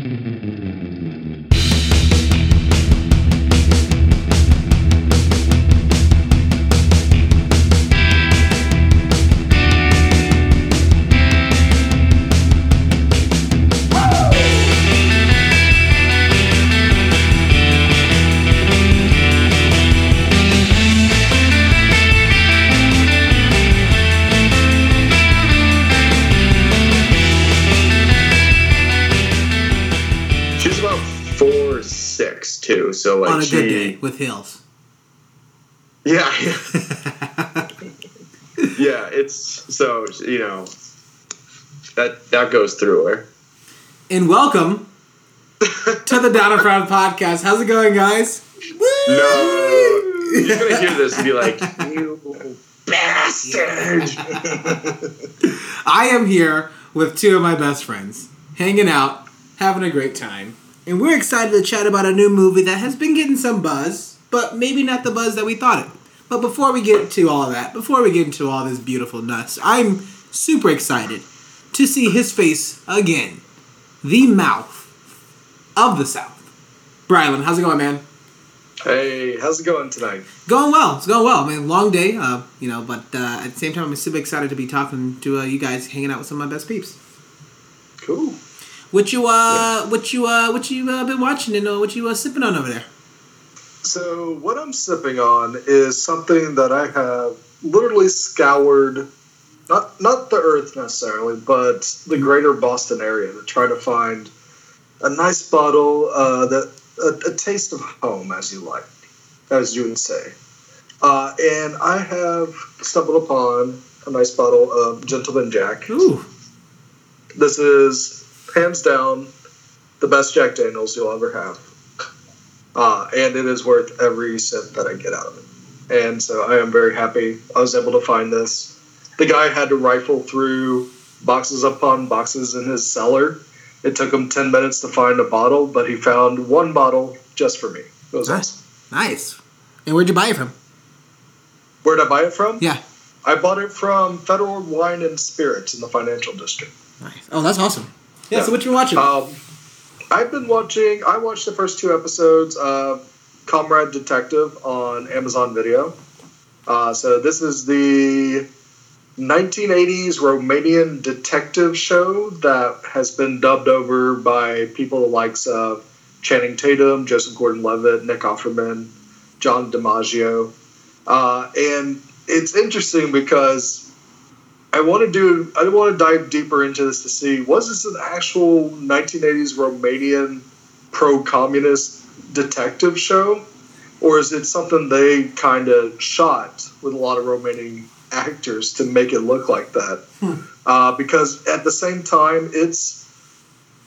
Mm-hmm. On a good day with heels. yeah, yeah. It's so you know that that goes through her. and welcome to the Down in Front podcast. How's it going, guys? No, you're gonna hear this and be like, "You bastard!" I am here with two of my best friends, hanging out, having a great time, and we're excited to chat about a new movie that has been getting some buzz, but maybe not the buzz that we thought it. But before we get to all of that, before we get into all this beautiful nuts, I'm super excited to see his face again, the mouth of the South. Brylan, how's it going, man? Hey, how's it going tonight? Going well. It's going well. I mean, long day, uh, you know, but uh, at the same time, I'm super excited to be talking to uh, you guys, hanging out with some of my best peeps. Cool. What you uh, what you uh, what you uh, been watching and uh, what you uh, sipping on over there? So, what I'm sipping on is something that I have literally scoured, not not the earth necessarily, but the greater Boston area to try to find a nice bottle uh, that a, a taste of home, as you like, as you would say. Uh, and I have stumbled upon a nice bottle of Gentleman Jack. Ooh, This is hands down the best Jack Daniels you'll ever have. Uh, and it is worth every cent that I get out of it. And so I am very happy I was able to find this. The guy had to rifle through boxes upon boxes in his cellar. It took him 10 minutes to find a bottle, but he found one bottle just for me. It was Nice. awesome. nice. And where'd you buy it from? Where'd I buy it from? Yeah, I bought it from Federal Wine and Spirits in the financial district. nice. Oh, that's awesome. Yeah. Yeah. So what you watching? Um, I've been watching. I watched the first two episodes of Comrade Detective on Amazon Video. Uh, so this is the 1980s Romanian detective show that has been dubbed over by people the likes of Channing Tatum, Joseph Gordon-Levitt, Nick Offerman, John DiMaggio, uh, and it's interesting because I want to do. I want to dive deeper into this to see was this an actual 1980s Romanian pro-communist detective show, or is it something they kind of shot with a lot of Romanian actors to make it look like that? Uh, because at the same time, it's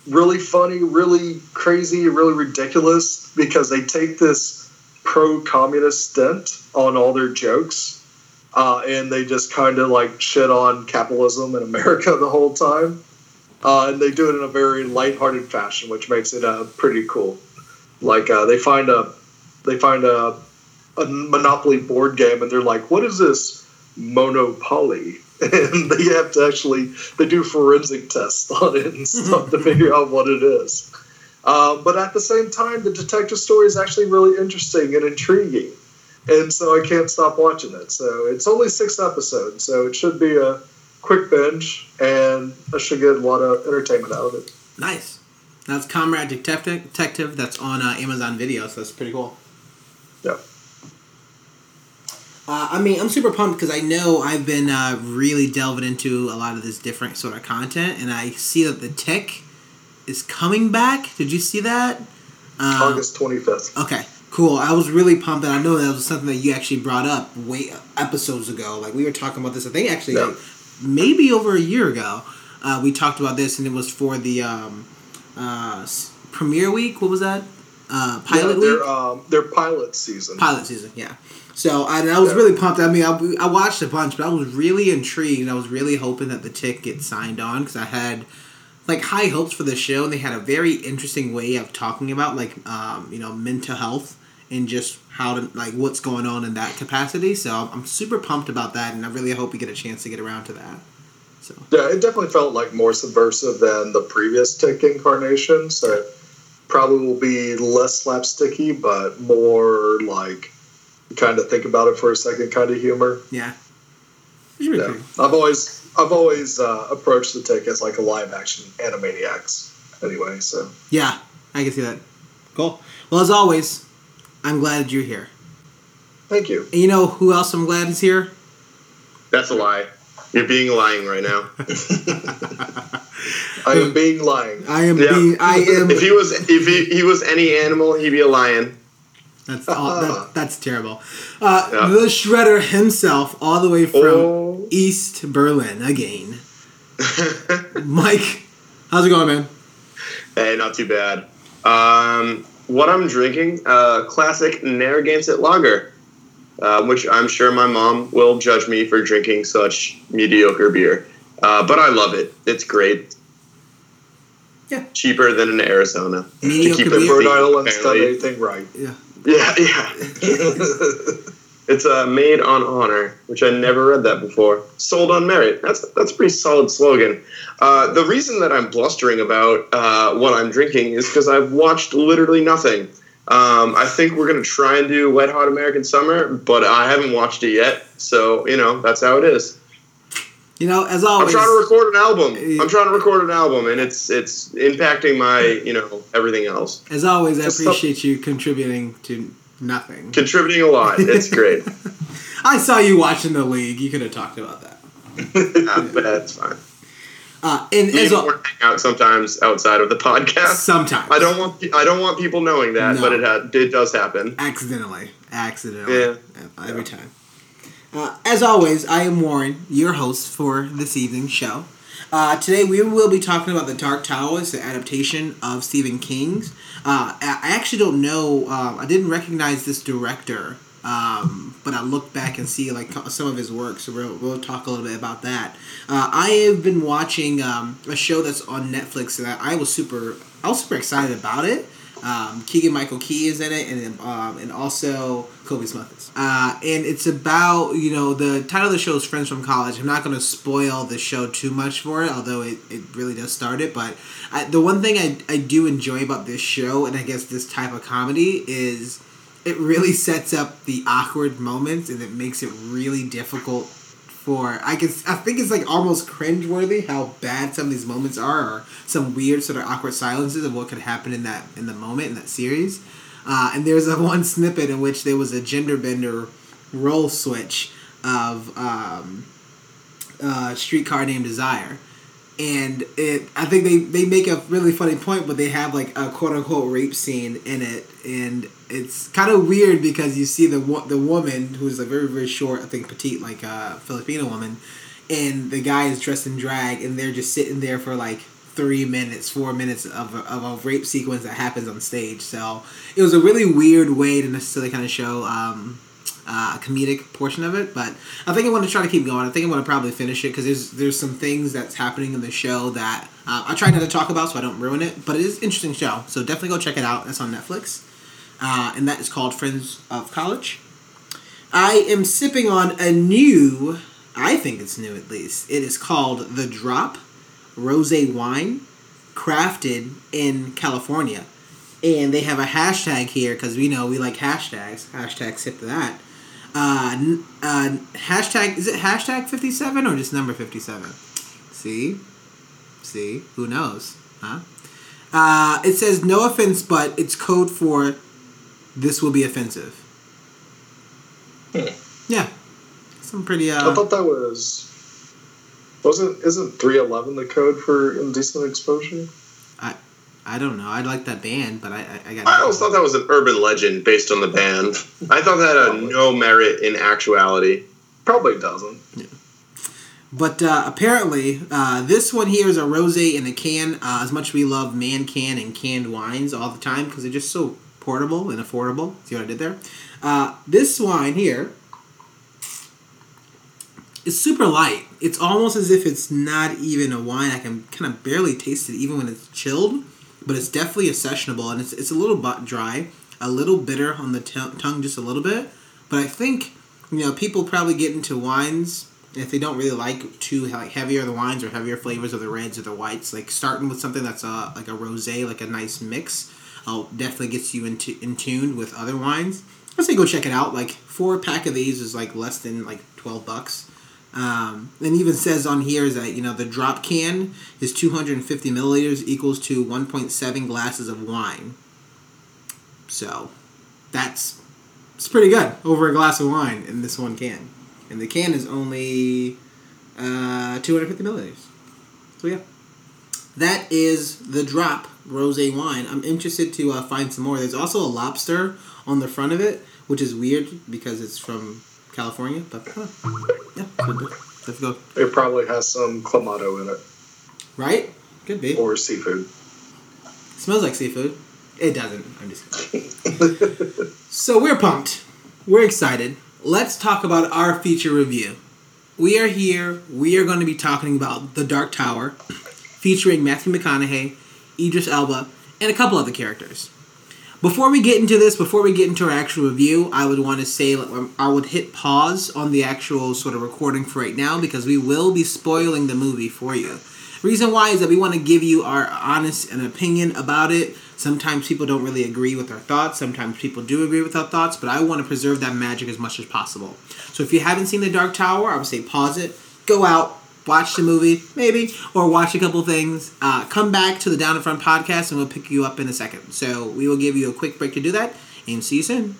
really funny, really crazy, really ridiculous because they take this pro-communist stint on all their jokes uh, and they just kind of like shit on capitalism in America the whole time. Uh, and they do it in a very lighthearted fashion, which makes it uh, pretty cool. Like uh, they find a they find a, a Monopoly board game, and they're like, "What is this Monopoly?" And they have to actually they do forensic tests on it and stuff to figure out what it is. Uh, but at the same time, the detective story is actually really interesting and intriguing and so I can't stop watching it. So it's only six episodes, so it should be a quick binge, and I should get a lot of entertainment out of it. nice. That's Comrade Detective. Detective. That's on uh, Amazon Video. So that's pretty cool. Yeah. Uh, I mean, I'm super pumped because I know I've been uh, really delving into a lot of this different sort of content, and I see that the Tick is coming back. Did you see that? Uh, August twenty fifth. Okay, cool. I was really pumped, and I know that was something that you actually brought up way episodes ago. Like we were talking about this. I think actually, Yeah. like, maybe over a year ago, uh, we talked about this, and it was for the um, uh, premiere week. What was that? Uh, pilot yeah, week. their um, their pilot season. pilot season. Yeah. So and I was Yeah. really pumped. I mean, I, I watched a bunch, but I was really intrigued. I was really hoping that the tick gets signed on because I had like high hopes for the show, and they had a very interesting way of talking about like um, you know mental health and just how to like what's going on in that capacity. So I'm super pumped about that, and I really hope we get a chance to get around to that. So Yeah, it definitely felt like more subversive than the previous Tick incarnation. So it probably will be less slapsticky, but more like kind of think about it for a second kind of humor. yeah, it Yeah. pretty- I've always I've always uh, approached the Tick as like a live action Animaniacs. Anyway, so yeah, I can see that. Cool. Well, as always, I'm glad you're here. thank you. And you know who else I'm glad is here? That's a lie. You're being lying right now. I am being lying. I am Yeah. being. I am. If he was if he, he was any animal, he'd be a lion. That's all, that, that's terrible. Uh, Yeah. The Shredder himself, all the way from Oh. East Berlin again. Mike, how's it going, man? hey, not too bad. Um, what I'm drinking, uh, classic Narragansett Lager, uh, which I'm sure my mom will judge me for drinking such mediocre beer. Uh, but I love it. It's great. Yeah. Cheaper than in Arizona. Mediocre keep beer. it Rhode Island's done Apparently. anything right. Yeah. Yeah, yeah. It's uh, made on honor, which I never read that before. Sold on merit. That's that's a pretty solid slogan. Uh, the reason that I'm blustering about uh, what I'm drinking is because I've watched literally nothing. Um, I think we're gonna try and do Wet Hot American Summer, but I haven't watched it yet. So you know that's how it is. You know, as always, I'm trying to record an album. Uh, I'm trying to record an album, and it's it's impacting my you know everything else. As always, I appreciate you contributing to nothing. Contributing a lot. It's great. I saw you watching the league. You could have talked about that. Yeah, but that's fine. Uh, and We as al- hang out sometimes outside of the podcast. sometimes I don't want I don't want people knowing that, No. but it ha- it does happen. accidentally, accidentally, Yeah. every time. Uh, as always, I am Warren, your host for this evening's show. Uh, today we will be talking about the Dark Tower, it's the adaptation of Stephen King's. Uh, I actually don't know. Um, I didn't recognize this director, um, but I looked back and see like some of his work. So we'll, we'll talk a little bit about that. Uh, I have been watching um, a show that's on Netflix that I was super. I was super excited about it. Um, Keegan Michael Key is in it, and um, and also Kobe Smith is. Uh, and it's about you know the title of the show is Friends from College. I'm not going to spoil the show too much for it, although it, it really does start it. But I, the one thing I, I do enjoy about this show, and I guess this type of comedy, is it really sets up the awkward moments, and it makes it really difficult for I guess I think it's like almost cringeworthy how bad some of these moments are, or some weird sort of awkward silences of what could happen in that in the moment in that series. Uh, and there's a one snippet in which there was a gender bender role switch of um, Streetcar Named Desire. And it, I think they, they make a really funny point, but they have like a quote unquote rape scene in it, and it's kind of weird because you see the the woman who's a very very short, I think petite, like a Filipino woman, and the guy is dressed in drag, and they're just sitting there for like three minutes, four minutes of a, of a rape sequence that happens on stage. So it was a really weird way to necessarily kind of show um, uh, a comedic portion of it. But I think I want to try to keep going. I think I'm going to probably finish it because there's there's some things that's happening in the show that uh, I try not to talk about so I don't ruin it. But it is interesting show, so definitely go check it out. That's on Netflix, uh, and that is called Friends of College. I am sipping on a new. I think it's new at least. It is called The Drop Rose Wine, crafted in California. And they have a hashtag here because we know we like hashtags. Hashtag sip that. Uh, uh, hashtag, is it hashtag 57 or just number 57? See? See? Who knows? Huh? Uh, it says no offense, but it's code for this will be offensive. Yeah. Some pretty, I uh, thought that was wasn't isn't three eleven the code for indecent exposure? I I don't know. I like that band, but I, I, I got. I always thought that was an urban legend based on the band. I thought that had no merit in actuality. Probably doesn't. Yeah. But uh, apparently, uh, this one here is a rosé in a can. Uh, as much as we love man can and canned wines all the time because they're just so portable and affordable. See what I did there? Uh, this wine here is super light. It's almost as if it's not even a wine. I can kind of barely taste it even when it's chilled. But it's definitely a sessionable, and it's, it's a little bit dry, a little bitter on the t- tongue, just a little bit. But I think you know people probably get into wines if they don't really like too like heavier the wines or heavier flavors of the reds or the whites, like starting with something that's a like a rosé, like a nice mix, uh, definitely gets you into in tune with other wines. I say go check it out. Like four pack of these is like less than like twelve bucks. Um, and even says on here is that you know the drop can is 250 milliliters equals to 1.7 glasses of wine. So that's it's pretty good over a glass of wine in this one can, and the can is only uh, 250 milliliters. So yeah, that is the drop rosé wine. I'm interested to uh, find some more. There's also a lobster on the front of it, which is weird because it's from California, but uh, yeah, let's go. It probably has some clamato in it. Right? Could be. Or seafood. Smells like seafood. It doesn't. I'm just so we're pumped. We're excited. Let's talk about our feature review. We are here. We are going to be talking about The Dark Tower, featuring Matthew McConaughey, Idris Elba, and a couple other characters. Before we get into this, before we get into our actual review, I would want to say um, I would hit pause on the actual sort of recording for right now because we will be spoiling the movie for you. Reason why is that we want to give you our honest and opinion about it. Sometimes people don't really agree with our thoughts. Sometimes people do agree with our thoughts, but I want to preserve that magic as much as possible. So if you haven't seen The Dark Tower, I would say pause it, go out, watch the movie, maybe, or watch a couple things. Uh, come back to the Down in Front podcast and we'll pick you up in a second. So we will give you a quick break to do that and see you soon.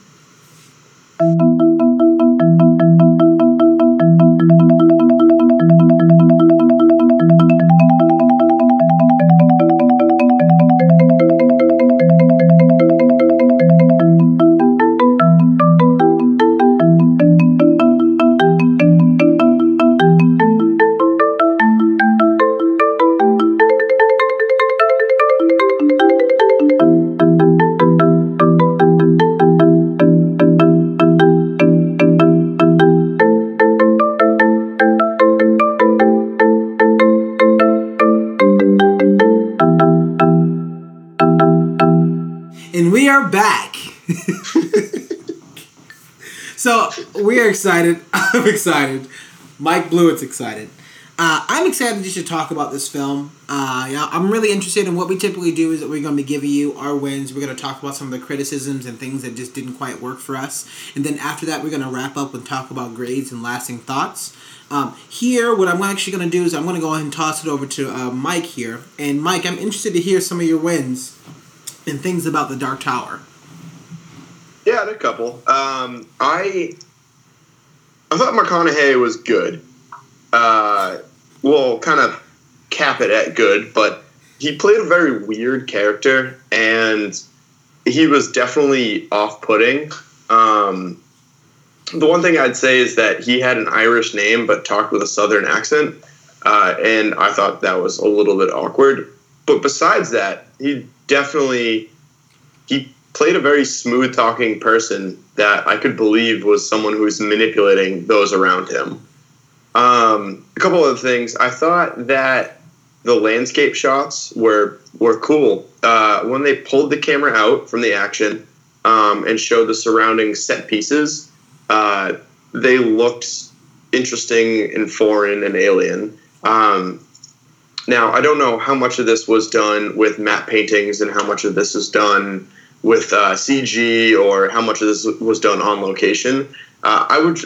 Excited. I'm excited. Mike Blewett's excited. Uh, I'm excited just to talk about this film. Uh, yeah, I'm really interested in what we typically do is that we're going to be giving you our wins. We're going to talk about some of the criticisms and things that just didn't quite work for us. And then after that, we're going to wrap up and talk about grades and lasting thoughts. Um, here, what I'm actually going to do is I'm going to go ahead and toss it over to uh, Mike here. And Mike, I'm interested to hear some of your wins and things about the Dark Tower. Yeah, a couple. Um, I I thought McConaughey was good. Uh, we'll kind of cap it at good, but he played a very weird character, and he was definitely off-putting. Um, the one thing I'd say is that he had an Irish name but talked with a Southern accent, uh, and I thought that was a little bit awkward. But besides that, he definitely he played a very smooth talking person that I could believe was someone who was manipulating those around him. Um, a couple of things. I thought that the landscape shots were were cool. Uh, when they pulled the camera out from the action um, and showed the surrounding set pieces, uh, they looked interesting and foreign and alien. Um, now, I don't know how much of this was done with matte paintings and how much of this is done with uh, CG or how much of this was done on location. Uh, I would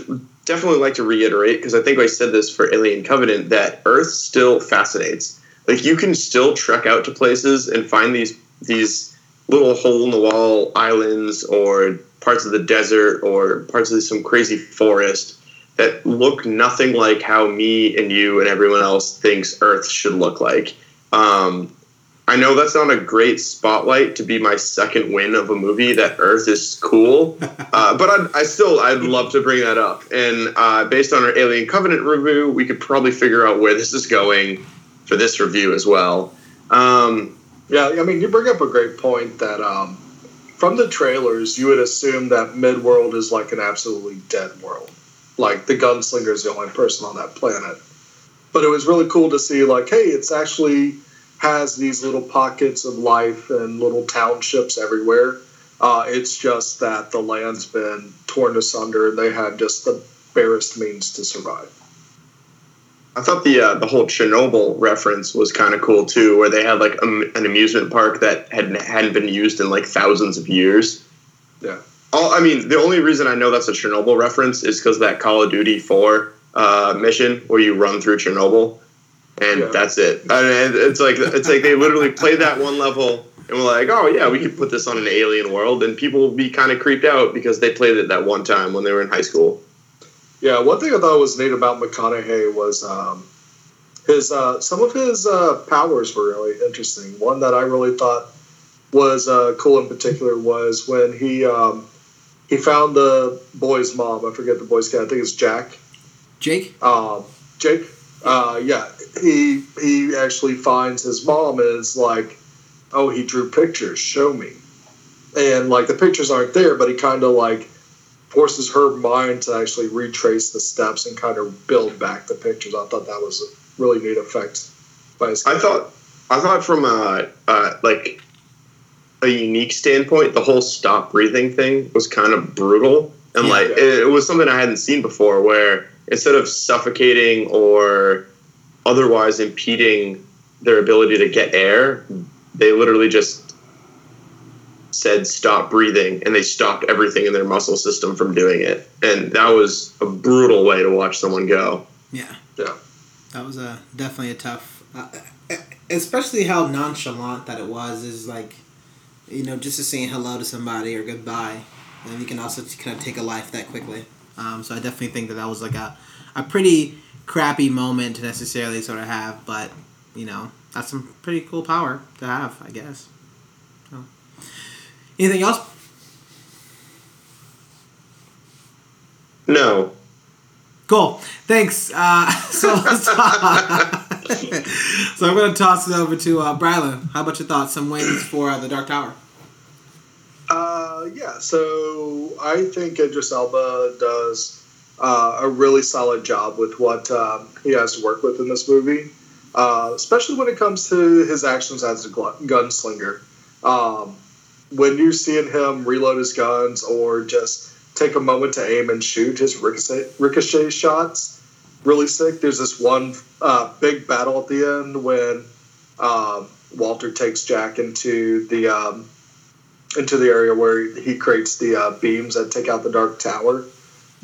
definitely like to reiterate because I think I said this for Alien Covenant that Earth still fascinates. Like you can still trek out to places and find these these little hole in the wall islands or parts of the desert or parts of some crazy forest that look nothing like how me and you and everyone else thinks Earth should look like. Um, I know that's not a great spotlight to be my second win of a movie that Earth is cool, uh, but I'd, I still I'd love to bring that up. And uh, based on our Alien Covenant review, we could probably figure out where this is going for this review as well. Um, yeah, I mean, you bring up a great point that um, from the trailers, you would assume that Midworld is like an absolutely dead world, like the gunslinger is the only person on that planet. But it was really cool to see, like, hey, it's actually has these little pockets of life and little townships everywhere. Uh, it's just that the land's been torn asunder and they had just the barest means to survive. I thought the uh, the whole Chernobyl reference was kind of cool too, where they had like um, an amusement park that had hadn't been used in like thousands of years. Yeah. All I mean, the only reason I know that's a Chernobyl reference is because that Call of Duty Four uh, mission where you run through Chernobyl, and Yeah. that's it. I mean, it's like it's like they literally played that one level and we're like, oh yeah, we could put this on an alien world, and people will be kind of creeped out because they played it that one time when they were in high school. Yeah, one thing I thought was neat about McConaughey was um, his uh, some of his uh, powers were really interesting. One that I really thought was uh, cool in particular was when he um, he found the boy's mom. I forget the boy's name. I think it's Jack. Jake. Um, Jake. Uh, yeah, he he actually finds his mom and is like, "Oh, he drew pictures. Show me." And like the pictures aren't there, but he kind of like forces her mind to actually retrace the steps and kind of build back the pictures. I thought that was a really neat effect by his. I thought, I thought from a uh, like a unique standpoint, the whole stop breathing thing was kind of brutal, and Yeah. like it, it was something I hadn't seen before. Where instead of suffocating or otherwise impeding their ability to get air, they literally just said stop breathing and they stopped everything in their muscle system from doing it and that was a brutal way to watch someone go Yeah. Yeah. That was a definitely a tough, uh, especially how nonchalant that it was. Is like, you know, just to saying hello to somebody or goodbye, and you can also kind of take a life that quickly. Um, so I definitely think that that was like a, a pretty crappy moment to necessarily sort of have, but you know, that's some pretty cool power to have, I guess. So. Anything else? no Cool. Thanks. Uh, so let's talk. so I'm going to toss it over to uh, Brylan. How about your thoughts? Some wins for uh, the Dark Tower. Uh, yeah, so I think Idris Elba does uh, a really solid job with what um, he has to work with in this movie, uh, especially when it comes to his actions as a gunslinger. Um, when you're seeing him reload his guns or just take a moment to aim and shoot his ricochet, ricochet shots, really sick. There's this one uh, big battle at the end when um, Walter takes Jack into the um, into the area where he creates the uh, beams that take out the dark tower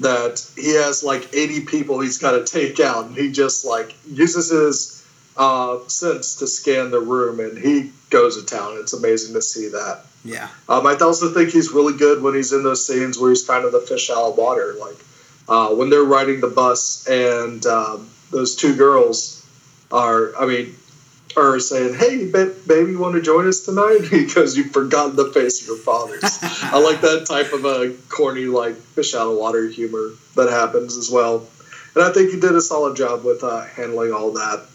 that he has like 80 people he's got to take out and he just like uses his uh, sense to scan the room and he goes to town it's amazing to see that Yeah. um, I also think he's really good when he's in those scenes where he's kind of the fish out of water. Like uh, when they're riding the bus and um, those two girls are, I mean, are saying, "Hey, ba- baby, you want to join us tonight?" because you've forgotten the face of your fathers. I like that type of a corny, like fish out of water humor that happens as well. And I think he did a solid job with uh, handling all that.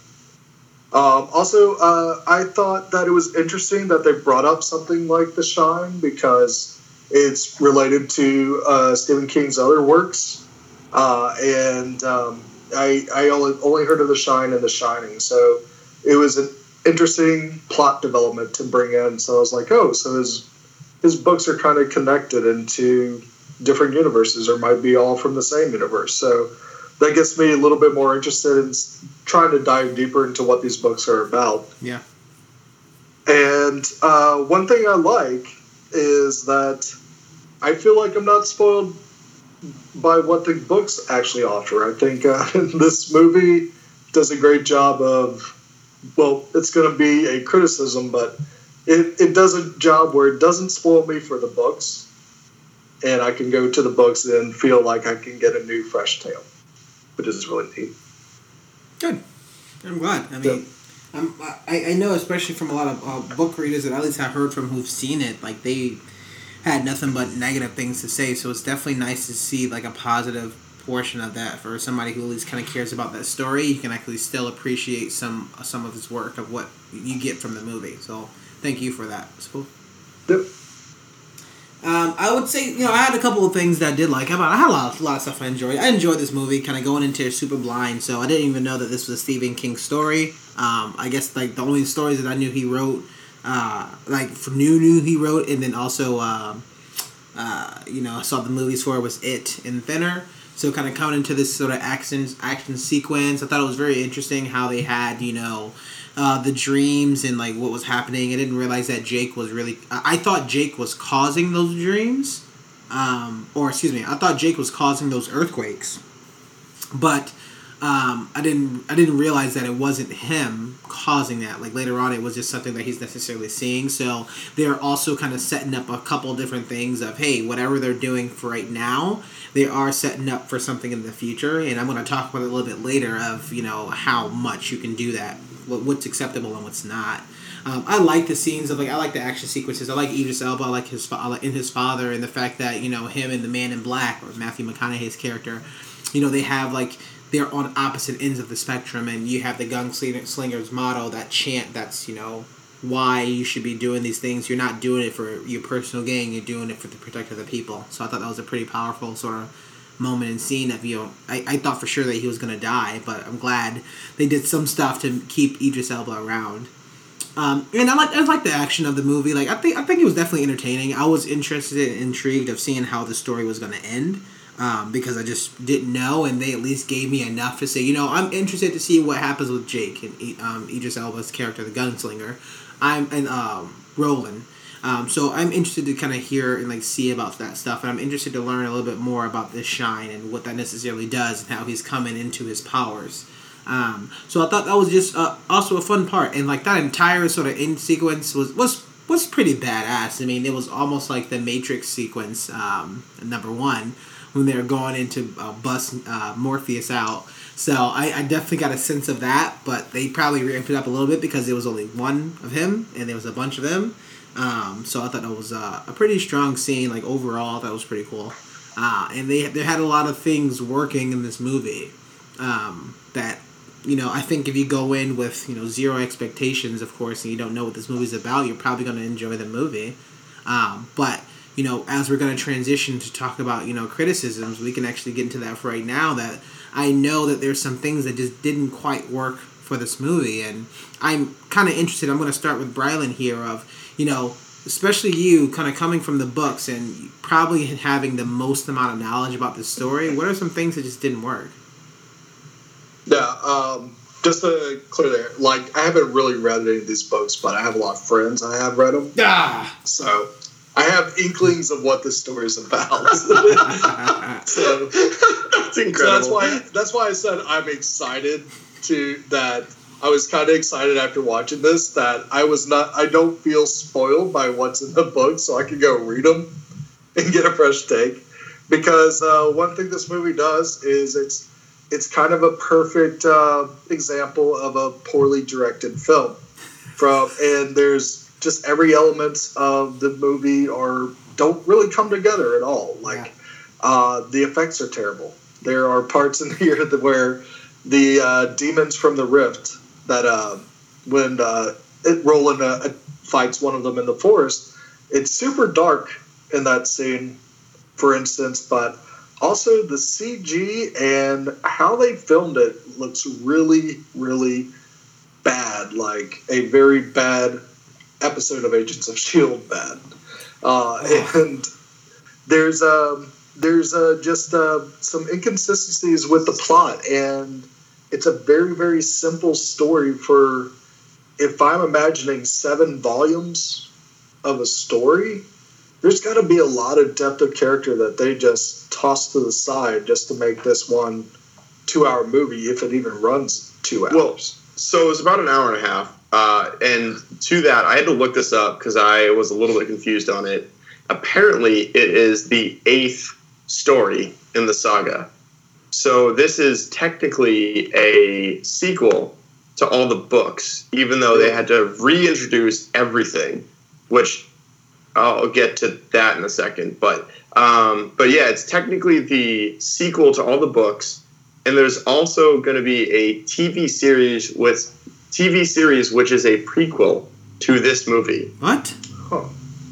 Um, also, uh, I thought that it was interesting that they brought up something like The Shine because it's related to uh, Stephen King's other works, uh, and um, I, I only only heard of The Shine and The Shining, so it was an interesting plot development to bring in. So I was like, oh, so his his books are kind of connected into different universes, or might be all from the same universe. So that gets me a little bit more interested in trying to dive deeper into what these books are about. Yeah. And uh, one thing I like is that I feel like I'm not spoiled by what the books actually offer. I think uh, this movie does a great job of, well, it's going to be a criticism, but it, it does a job where it doesn't spoil me for the books. And I can go to the books and feel like I can get a new, fresh tale, which is really neat. Good. I'm glad. I mean, I'm, I, I know, especially from a lot of uh, book readers that at least I've heard from who've seen it, like they had nothing but negative things to say. So it's definitely nice to see like a positive portion of that for somebody who at least kind of cares about that story. You can actually still appreciate some some of his work of what you get from the movie. So thank you for that. It's cool. Yep. Um, I would say, you know, I had a couple of things that I did like. About I had a lot, a lot of stuff I enjoyed. I enjoyed this movie, kind of going into it super blind, so I didn't even know that this was a Stephen King story. Um, I guess like the only stories that I knew he wrote, uh, like for knew knew he wrote, and then also, um, uh, you know, I saw the movies for was It and Thinner. So kind of coming into this sort of action action sequence, I thought it was very interesting how they had you know uh, the dreams and like what was happening. I didn't realize that Jake was really. I thought Jake was causing those dreams, um, or excuse me, I thought Jake was causing those earthquakes, but um, I didn't I didn't realize that it wasn't him causing that. Like later on, it was just something that he's necessarily seeing. So they're also kind of setting up a couple different things of hey, whatever they're doing for right now, they are setting up for something in the future. And I'm going to talk about it a little bit later of you know how much you can do that, what's acceptable and what's not. Um, I like the scenes of like I like the action sequences. I like Idris Elba. I like his fa- in his father and the fact that you know him and the Man in Black or Matthew McConaughey's character, you know they have like they're on opposite ends of the spectrum, and you have the gunslingers motto, that chant that's, you know, why you should be doing these things. You're not doing it for your personal gain, you're doing it for the protect of the people. So I thought that was a pretty powerful sort of moment and scene of, you know, I, I thought for sure that he was going to die, but I'm glad they did some stuff to keep Idris Elba around. Um, and I like I like the action of the movie. Like I think I think it was definitely entertaining. I was interested and intrigued of seeing how the story was going to end um, because I just didn't know, and they at least gave me enough to say, you know, I'm interested to see what happens with Jake and um, Idris Elba's character, the gunslinger. I'm and um, Roland. Um, so I'm interested to kind of hear and like see about that stuff, and I'm interested to learn a little bit more about this shine and what that necessarily does and how he's coming into his powers. Um, so I thought that was just uh, also a fun part, and like that entire sort of end sequence was was was pretty badass. I mean, it was almost like the Matrix sequence, um, number one, when they're going into uh, bust uh, Morpheus out. So I, I definitely got a sense of that, but they probably ramped it up a little bit because there was only one of him and there was a bunch of them. Um, so I thought that was uh, a pretty strong scene. Like overall, that was pretty cool. Uh, and they they had a lot of things working in this movie um, that you know I think if you go in with you know zero expectations, of course, and you don't know what this movie's about, you're probably going to enjoy the movie. Um, but you know, as we're going to transition to talk about, you know, criticisms, we can actually get into that for right now that I know that there's some things that just didn't quite work for this movie. And I'm kind of interested. I'm going to start with Brylan here of, you know, especially you kind of coming from the books and probably having the most amount of knowledge about this story. What are some things that just didn't work? Yeah, um, just to clear there, like I haven't really read any of these books, but I have a lot of friends I have read them. Ah. So I have inklings of what this story is about. so that's incredible. So that's why that's why I said I'm excited to that I was kind of excited after watching this that I was not I don't feel spoiled by what's in the book so I can go read them and get a fresh take because uh, one thing this movie does is it's it's kind of a perfect uh, example of a poorly directed film from and there's just every element of the movie are don't really come together at all. Like yeah. uh, the effects are terrible. There are parts in here that where the uh, demons from the rift that uh, when uh, it, Roland uh, fights one of them in the forest, it's super dark in that scene, for instance, but also the CG and how they filmed it looks really, really bad. Like a very bad episode of Agents of Shield bad, uh, and there's um, there's uh, just uh, some inconsistencies with the plot, and it's a very very simple story for. If I'm imagining seven volumes of a story, there's got to be a lot of depth of character that they just toss to the side just to make this one two hour movie, if it even runs two hours. Well, so it was about an hour and a half. Uh, and to that, I had to look this up because I was a little bit confused on it. Apparently, it is the eighth story in the saga. So this is technically a sequel to all the books, even though they had to reintroduce everything, which I'll get to that in a second. But um, but yeah, it's technically the sequel to all the books, and there's also going to be a TV series with TV series, which is a prequel to this movie. What? Huh.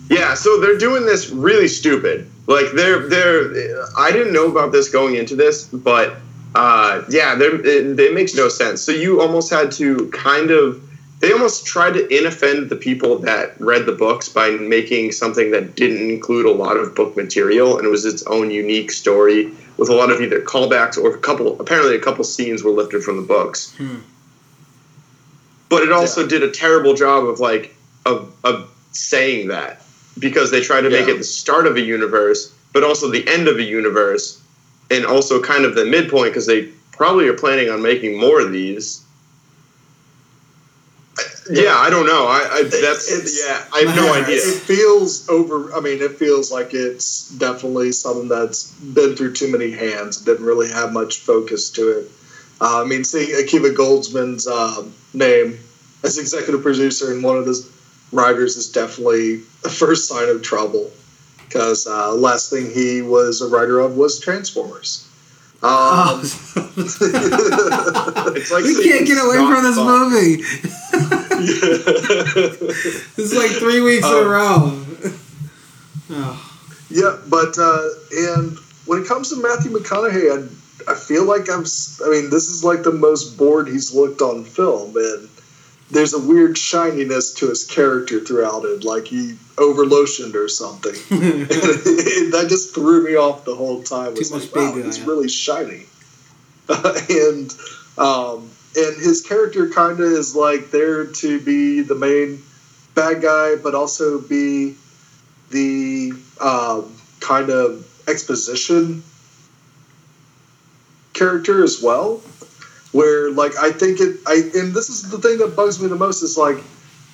Yeah, so they're doing this really stupid. Like they're they're. I didn't know about this going into this, but uh, yeah, it, it makes no sense. So you almost had to kind of. They almost tried to inoffend the people that read the books by making something that didn't include a lot of book material and it was its own unique story with a lot of either callbacks or a couple. Apparently, a couple scenes were lifted from the books. Hmm. But it also did a terrible job of like of of saying that because they tried to make it the start of a universe, but also the end of a universe, and also kind of the midpoint because they probably are planning on making more of these. Yeah, I don't know. I, I that's It's- yeah. I have no idea. It feels over. I mean, it feels like it's definitely something that's been through too many hands. Didn't really have much focus to it. Uh, I mean, seeing Akiva Goldsman's um, name as executive producer and one of the writers is definitely a first sign of trouble. Because uh, last thing he was a writer of was Transformers. Um, It's like we can't get away from this nonstop. movie. This is like three weeks in a Um, row. Oh. Yeah, but uh, and when it comes to Matthew McConaughey, I, I feel like I'm. I mean, this is like the most bored he's looked on film, and there's a weird shininess to his character throughout it, like he over lotioned or something. that just threw me off the whole time. Too much like, wow, he's really shiny, and um, and his character kind of is like there to be the main bad guy, but also be the um, kind of exposition character as well. Where like I think it, I and this is the thing that bugs me the most is like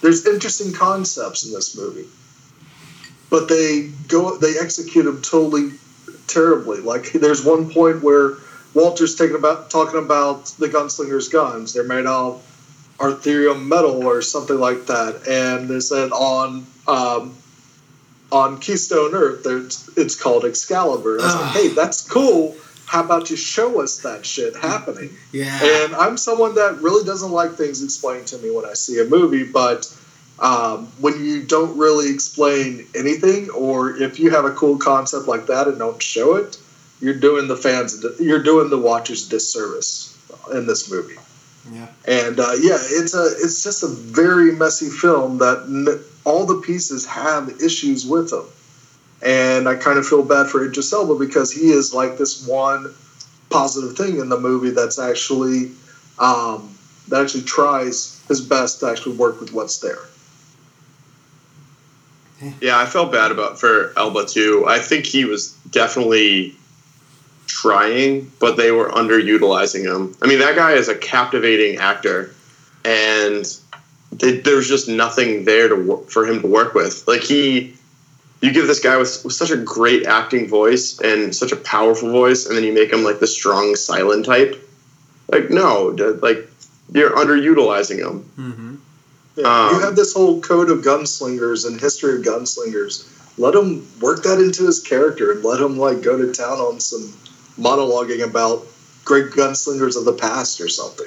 there's interesting concepts in this movie, but they go they execute them totally terribly. Like there's one point where Walter's taking about talking about the gunslinger's guns. They're made out of arthurium metal or something like that, and they said on um, on Keystone Earth, there's, it's called Excalibur. I was like, hey, that's cool. How about you show us that shit happening? yeah. And I'm someone that really doesn't like things explained to me when I see a movie, but um, when you don't really explain anything, or if you have a cool concept like that and don't show it, you're doing the fans, you're doing the watchers disservice in this movie. yeah. And uh, yeah, it's a it's just a very messy film that n- all the pieces have issues with them. And I kind of feel bad for Idris Elba because he is like this one positive thing in the movie that's actually um, that actually tries his best to actually work with what's there. Yeah, I felt bad about for Elba too. I think he was definitely trying, but they were underutilizing him. I mean, that guy is a captivating actor, and they, there's just nothing there to for him to work with. Like he, you give this guy with, with such a great acting voice and such a powerful voice, and then you make him like the strong, silent type. Like no, like you're underutilizing him. Mm-hmm. Yeah, Um, you have this whole code of gunslingers and history of gunslingers. Let him work that into his character and let him like go to town on some monologuing about great gunslingers of the past or something.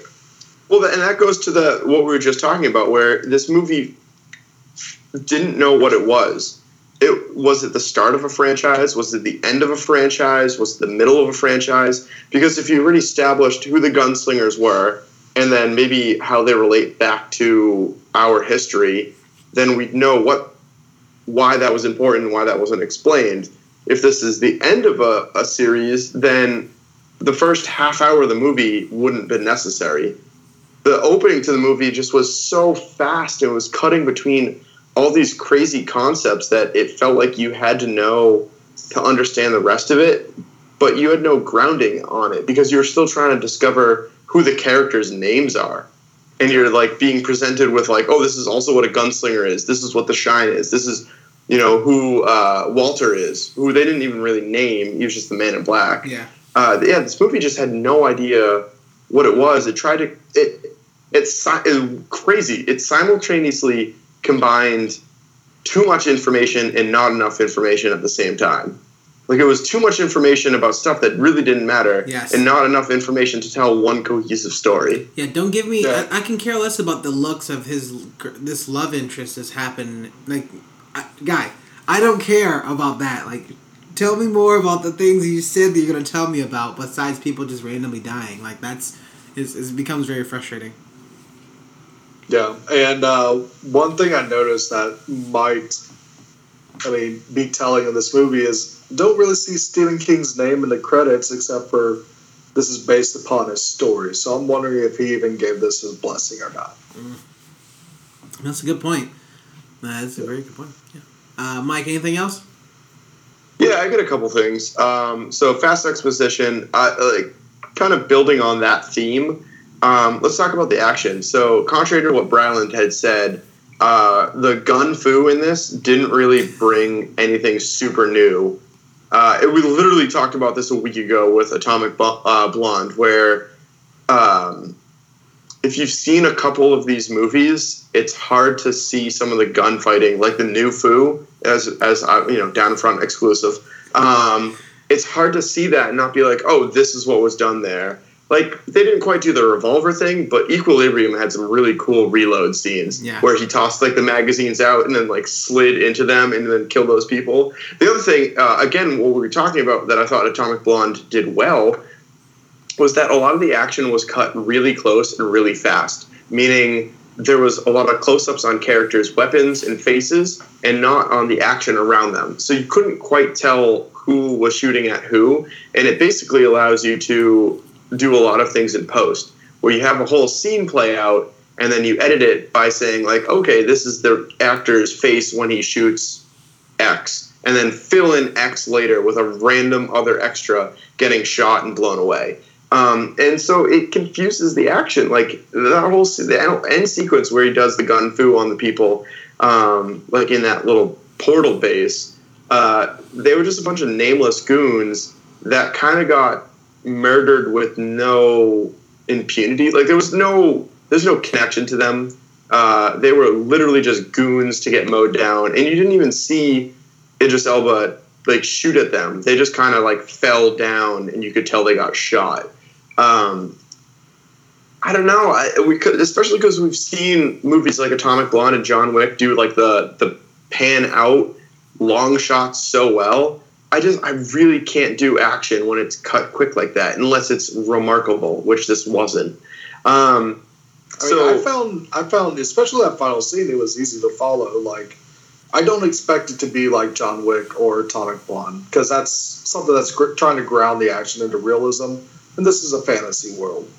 Well, and that goes to the what we were just talking about, where this movie didn't know what it was. It was it the start of a franchise? Was it the end of a franchise? Was it the middle of a franchise? Because if you already established who the gunslingers were, and then maybe how they relate back to our history, then we'd know what why that was important and why that wasn't explained. If this is the end of a, a series, then the first half hour of the movie wouldn't have been necessary the opening to the movie just was so fast and was cutting between all these crazy concepts that it felt like you had to know to understand the rest of it but you had no grounding on it because you were still trying to discover who the characters names are and you're like being presented with like oh this is also what a gunslinger is this is what the shine is this is you know who uh, walter is who they didn't even really name he was just the man in black Yeah. uh, yeah, this movie just had no idea what it was. It tried to it it's si- crazy. It simultaneously combined too much information and not enough information at the same time. Like it was too much information about stuff that really didn't matter, Yes. and not enough information to tell one cohesive story. Yeah, don't give me. Yeah. I, I can care less about the looks of his this love interest that's happened. Like, I, guy, I don't care about that. Like, tell me more about the things you said that you're gonna tell me about. Besides people just randomly dying, like that's it becomes very frustrating. Yeah, and uh, one thing I noticed that might I mean, be telling in this movie is don't really see Stephen King's name in the credits except for this is based upon his story. So I'm wondering if he even gave this his blessing or not. That's a good point. That's a very good point. Yeah. Uh, Mike, anything else? Yeah, I got a couple things. Um, so fast exposition, I, like kind of building on that theme. Um, let's talk about the action. So, contrary to what Bryland had said, uh, the gun fu in this didn't really bring anything super new. Uh, it, we literally talked about this a week ago with Atomic uh, Blonde, where um, if you've seen a couple of these movies, it's hard to see some of the gunfighting, like the new Fu, as as uh, you know, down front exclusive. Um, it's hard to see that and not be like, oh, this is what was done there. Like they didn't quite do the revolver thing, but Equilibrium had some really cool reload scenes Yeah. where he tossed like the magazines out and then like slid into them and then killed those people. The other thing, uh, again, what we were talking about that I thought Atomic Blonde did well was that a lot of the action was cut really close and really fast, meaning there was a lot of close-ups on characters' weapons and faces, and not on the action around them. So you couldn't quite tell who was shooting at who, and it basically allows you to do a lot of things in post, where you have a whole scene play out, and then you edit it by saying like, okay, this is the actor's face when he shoots X, and then fill in X later with a random other extra getting shot and blown away. Um, and so it confuses the action. Like that whole the end sequence where he does the gun fu on the people, um, like in that little portal base, uh, they were just a bunch of nameless goons that kind of got murdered with no impunity. Like there was no there's no connection to them. Uh, they were literally just goons to get mowed down, and you didn't even see Idris Elba like shoot at them. They just kind of like fell down, and you could tell they got shot. Um, I don't know. I, we could, especially because we've seen movies like Atomic Blonde and John Wick do like the the pan out long shots so well. I just I really can't do action when it's cut quick like that unless it's remarkable, which this wasn't. Um, I mean, so I found I found especially that final scene it was easy to follow. Like I don't expect it to be like John Wick or Atomic Blonde because that's something that's gr- trying to ground the action into realism, and this is a fantasy world.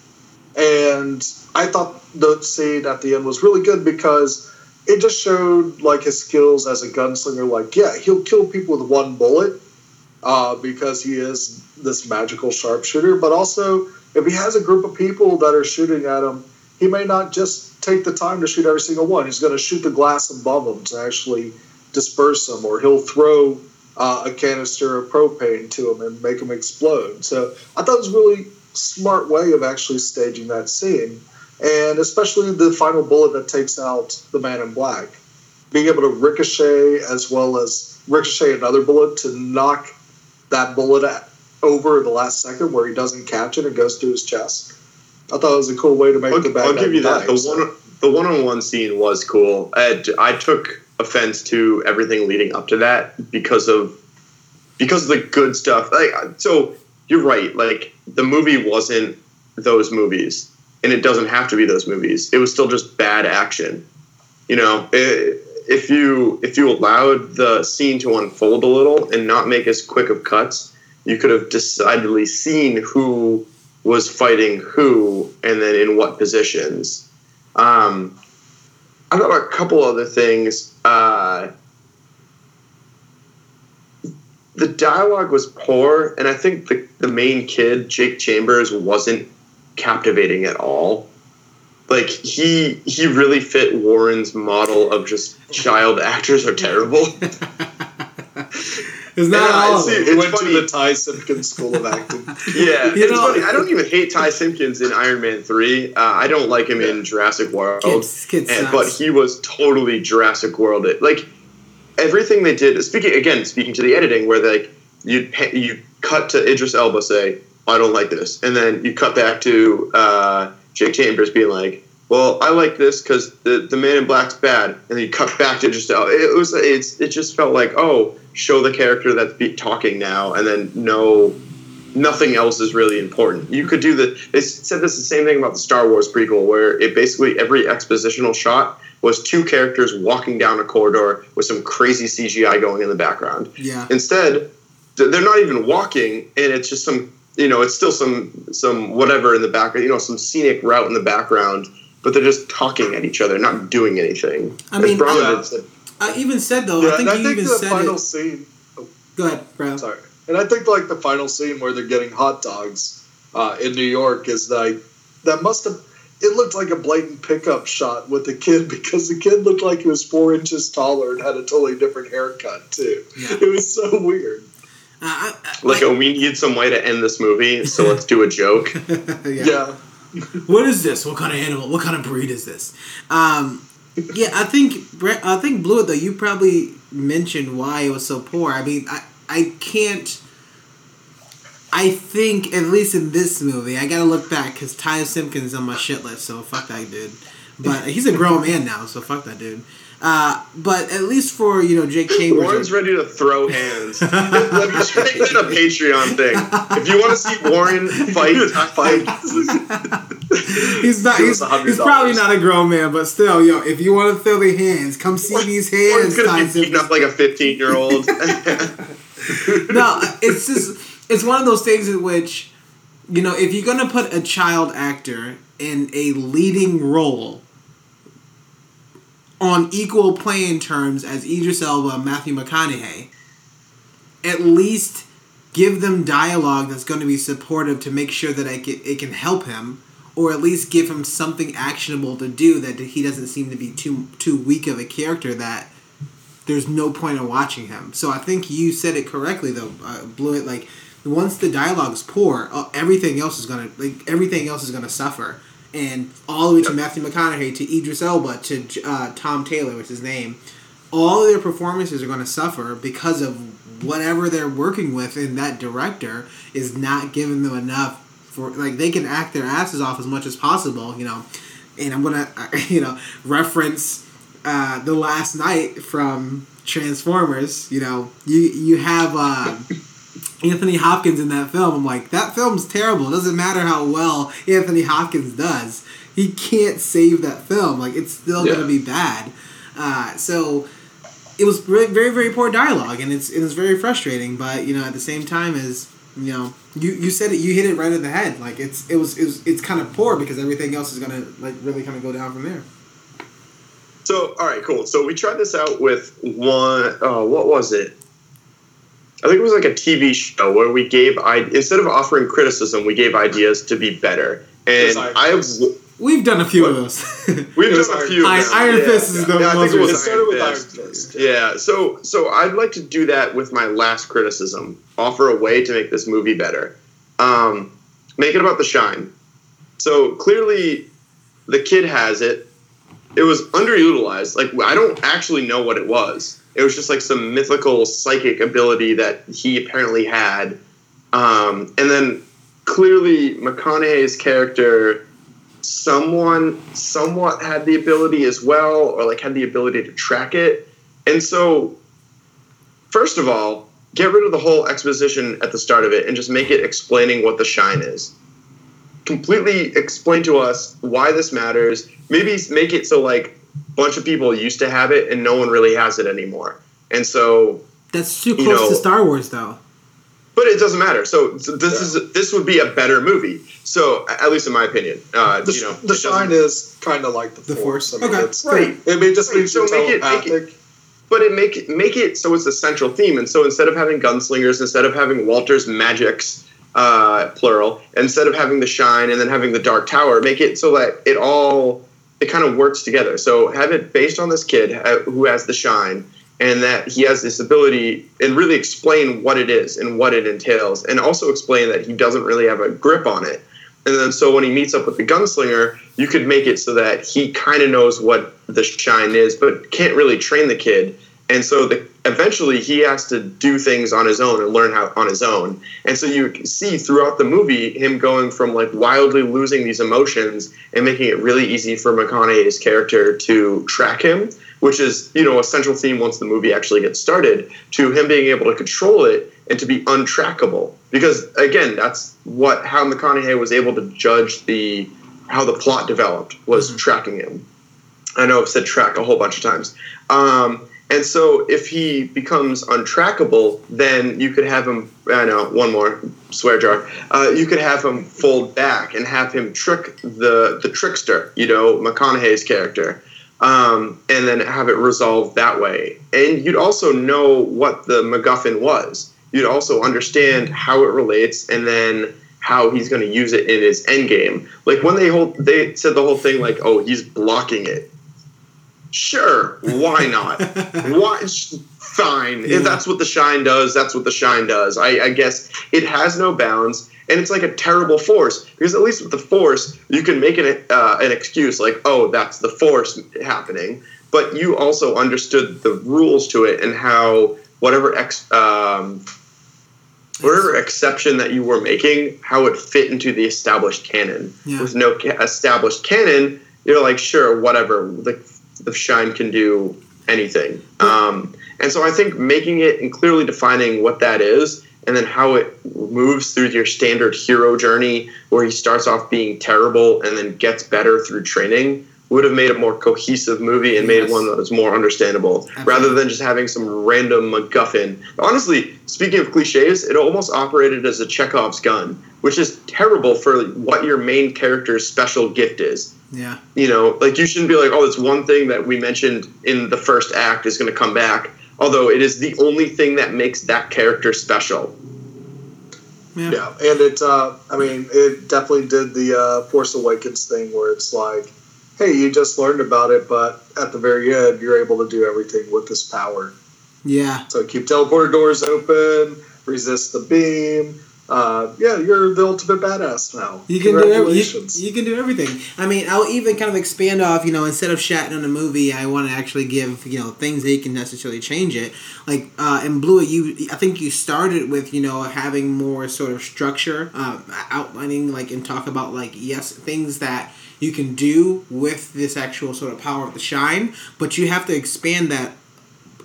And I thought the scene at the end was really good because it just showed like his skills as a gunslinger. Like, yeah, he'll kill people with one bullet uh, because he is this magical sharpshooter. But also, if he has a group of people that are shooting at him, he may not just take the time to shoot every single one. He's going to shoot the glass above them to actually disperse them, or he'll throw uh, a canister of propane to them and make them explode. So I thought it was really smart way of actually staging that scene, and especially the final bullet that takes out the man in black. Being able to ricochet as well as ricochet another bullet to knock that bullet at, over the last second where he doesn't catch it and goes through his chest. I thought it was a cool way to make I'll, the bad I'll give you that. The so- one, the one-on-one scene was cool. I, I took offense to everything leading up to that because of because of the good stuff. Like, so you're right. Like the movie wasn't those movies, and it doesn't have to be those movies. It was still just bad action. You know, i if you if you allowed the scene to unfold a little and not make as quick of cuts, you could have decidedly seen who was fighting who and then in what positions. Um, I thought a couple other things. Uh, the dialogue was poor, and I think the, the main kid, Jake Chambers, wasn't captivating at all. Like he he really fit Warren's model of just child actors are terrible. It's not Yeah, all. I of see. It's went funny. to the Ty Simpkins School of Acting. Yeah, You it's know- funny. I don't even hate Ty Simpkins in Iron Man three. Uh, I don't like him in Jurassic World, Kids, kids and, but he was totally Jurassic World. It like everything they did. Speaking again, speaking to the editing, where they you you cut to Idris Elba say, "I don't like this," and then you cut back to uh, Jake Chambers being like. Well, I like this because the, the Man in Black's bad, and then you cut back to just Elba. It was it's it just felt like oh, show the character that's be talking now, and then no nothing else is really important. You could do the. They said this the same thing about the Star Wars prequel, where it basically every expositional shot was two characters walking down a corridor with some crazy CGI going in the background. Yeah. Instead, they're not even walking, and it's just some you know it's still some some whatever in the background, you know, some scenic route in the background. But they're just talking at each other, not doing anything. I mean, As Brown said, I even said though. Yeah, I think and I think even the said final it. scene. Go ahead, Brown. Sorry, and I think like the final scene where they're getting hot dogs uh, in New York is like that must have. It looked like a blatant pickup shot with the kid because the kid looked like he was four inches taller and had a totally different haircut too. Yeah. It was so weird. Uh, I, I, like, oh, we need some way to end this movie, so let's do a joke. yeah. Yeah, What is this? What kind of animal? What kind of breed is this? Um, yeah, I think I think Blue though. You probably mentioned why it was so poor. I mean, I I can't. I think at least in this movie, I gotta look back because Ty Simpkins is on my shit list. So fuck that dude. But he's a grown man now, so fuck that dude. Uh, but at least for you know Jake Chambers, Warren's ready to throw hands. Let me just make that a Patreon thing. If you want to see Warren fight, fight. he's not. He's, he's probably not a grown man, but still, yo, if you want to throw the hands, come see these hands. Ty gonna be beating up like a fifteen-year-old. no, it's just it's one of those things in which you know if you're gonna put a child actor in a leading role on equal playing terms as Idris Elba Matthew McConaughey, at least give them dialogue that's going to be supportive to make sure that it can, it can help him, or at least give him something actionable to do that he doesn't seem to be too too weak of a character that there's no point in watching him. So I think you said it correctly though, uh, blew it like once the dialogue's poor, uh, everything else is gonna like everything else is gonna suffer. And all the way to Matthew McConaughey, to Idris Elba, to uh, Tom Taylor, what's his name, all of their performances are going to suffer because of whatever they're working with, and that director is not giving them enough for like they can act their asses off as much as possible, you know. And I'm gonna, you know, reference uh, the Last Knight from Transformers. You know, you you have uh, Anthony Hopkins in that film. I'm like, that film's terrible. It doesn't matter how well Anthony Hopkins does. He can't save that film. Like, it's still Yeah. gonna be bad. Uh, so it was very, very, very poor dialogue, and it's it was very frustrating. But you know, at the same time, as you know, you you said it, you hit it right in the head. Like it's it was it was it's kind of poor because everything else is gonna like really kind of go down from there. So, all right, cool. So we tried this out with one. Oh, what was it? I think it was like a TV show where we gave I instead of offering criticism, we gave ideas to be better. And I- I've We've done a few What? of those. we've It done a few. Iron- Iron Yeah, Fist is yeah. the Yeah, I most think it was It started with Iron Iron Fist. Fist. Yeah, so so I'd like to do that with my last criticism. Offer a way to make this movie better. Um, make it about the shine. So clearly, the kid has it. It was underutilized. Like I don't actually know what it was. It was just like some mythical psychic ability that he apparently had. Um, and then clearly McConaughey's character, someone somewhat had the ability as well, or like had the ability to track it. And so, first of all, get rid of the whole exposition at the start of it and just make it explaining what the shine is. Completely explain to us why this matters. Maybe make it so like bunch of people used to have it and no one really has it anymore. And so That's too You close know- to Star Wars, though. but it doesn't matter. So, so this is this would be a better movie. So at least in my opinion, uh, The, you know, the shine is kind of like the, The force. Force. I mean, Okay. it's, Right. I mean, it just Right, makes so you make it- make it- but it make it make it so it's the central theme. And so instead of having gunslingers, instead of having Walter's magics, uh, plural, instead of having the shine and then having the dark tower, make it so that it all it kind of works together. So have it based on this kid uh, who has the shine and that he has this ability and really explain what it is and what it entails and also explain that he doesn't really have a grip on it. And then so when he meets up with the gunslinger, you could make it so that he kind of knows what the shine is, but can't really train the kid. And so the, eventually he has to do things on his own and learn how on his own. And so you see throughout the movie him going from like wildly losing these emotions and making it really easy for McConaughey's character to track him, which is, you know, a central theme once the movie actually gets started, to him being able to control it and to be untrackable. Because again, that's what how McConaughey was able to judge the how the plot developed was tracking him. I know I've said track a whole bunch of times. Um, and so if he becomes untrackable, then you could have him. I know one more swear jar. Uh, you could have him fold back and have him trick the the trickster. You know McConaughey's character, um, and then have it resolved that way. And you'd also know what the MacGuffin was. You'd also understand how it relates, and then how he's going to use it in his end game. Like when they hold, they said the whole thing like, "Oh, he's blocking it." Sure, why not? why? Fine. Yeah. If that's what the shine does, that's what the shine does. I, I guess it has no bounds, and it's like a terrible force because at least with the force, you can make an uh, an excuse like, "Oh, that's the force happening," but you also understood the rules to it and how whatever ex, um, whatever exception that you were making, how it fit into the established canon. Yeah. With no ca- established canon, you're like, sure, whatever. The, the shine can do anything. Um, and so I think making it and clearly defining what that is, and then how it moves through your standard hero journey, where he starts off being terrible and then gets better through training, would have made a more cohesive movie and made Yes. one that was more understandable, rather than just having some random MacGuffin. Honestly, speaking of cliches, it almost operated as a Chekhov's gun, which is terrible for what your main character's special gift is Yeah. you know, like you shouldn't be like, oh, this one thing that we mentioned in the first act is going to come back. Although it is the only thing that makes that character special. Yeah. Yeah, and it. Uh, I mean, it definitely did the uh, Force Awakens thing where it's like, hey, you just learned about it, but at the very end, you're able to do everything with this power. Yeah. So keep teleporter doors open, resist the beam. Uh, yeah, you're the ultimate badass now. You can do every, you, you can do everything. I mean, I'll even kind of expand off. You know, instead of chatting on a movie, I want to actually give you know things that you can necessarily change it. Like uh, in Blue, you I think you started with you know having more sort of structure, uh, outlining like and talk about like yes things that you can do with this actual sort of power of the shine, but you have to expand that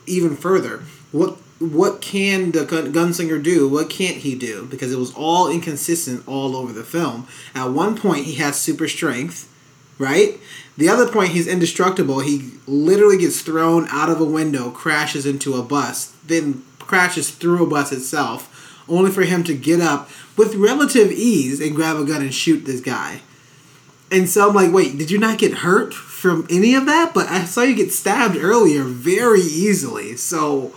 even further. What what can the gun- gunslinger do? What can't he do? Because it was all inconsistent all over the film. At one point, he has super strength, right? The other point, he's indestructible. He literally gets thrown out of a window, crashes into a bus, then crashes through a bus itself, only for him to get up with relative ease and grab a gun and shoot this guy. And so I'm like, wait, did you not get hurt from any of that? But I saw you get stabbed earlier very easily. So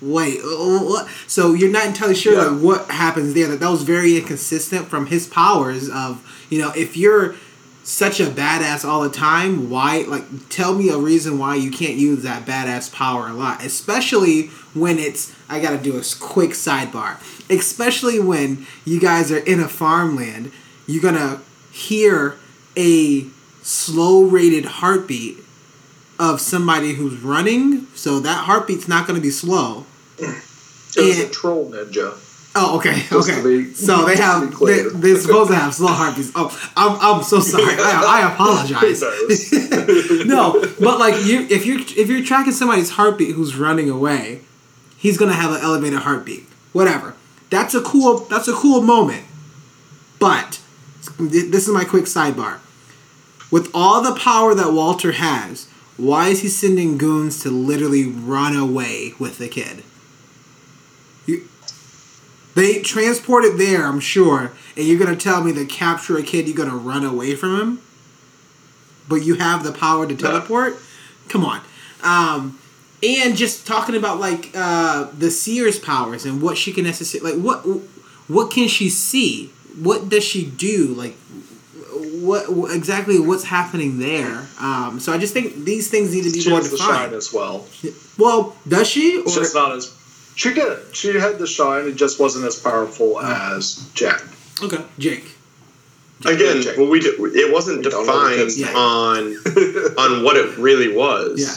wait, uh. So you're not entirely sure Yeah. like what happens there. That that was very inconsistent from his powers of you know if you're such a badass all the time, why like tell me a reason why you can't use that badass power a lot, especially when it's I got to do a quick sidebar. Especially when you guys are in a farmland, you're to hear a slow rated heartbeat of somebody who's running, so that heartbeat's not going to be slow. it was a troll ninja. Oh, okay, Just okay. be- so they have they, they're supposed to have slow heartbeats. Oh, I'm, I'm so sorry. I, I apologize. No, but like you, if you're if you're tracking somebody's heartbeat who's running away, he's gonna have an elevated heartbeat. Whatever. That's a cool. That's a cool moment. But this is my quick sidebar. With all the power that Walter has, why is he sending goons to literally run away with the kid? You, they transport it there, I'm sure, and you're gonna tell me to capture a kid, you're gonna run away from him? But you have the power to teleport? Come on. Um, and just talking about like uh, the seer's powers and what she can necessarily like what what can she see? What does she do? Like what, what exactly what's happening there? Um, so I just think these things need to be She more has the shine defined. as well. Well, does she? It's Or, just not as. She did. She had the shine. It just wasn't as powerful as Jack. okay, Jake. Again, Jake. well, we d- it wasn't We don't know the defined kid's on on what it really was. Yeah.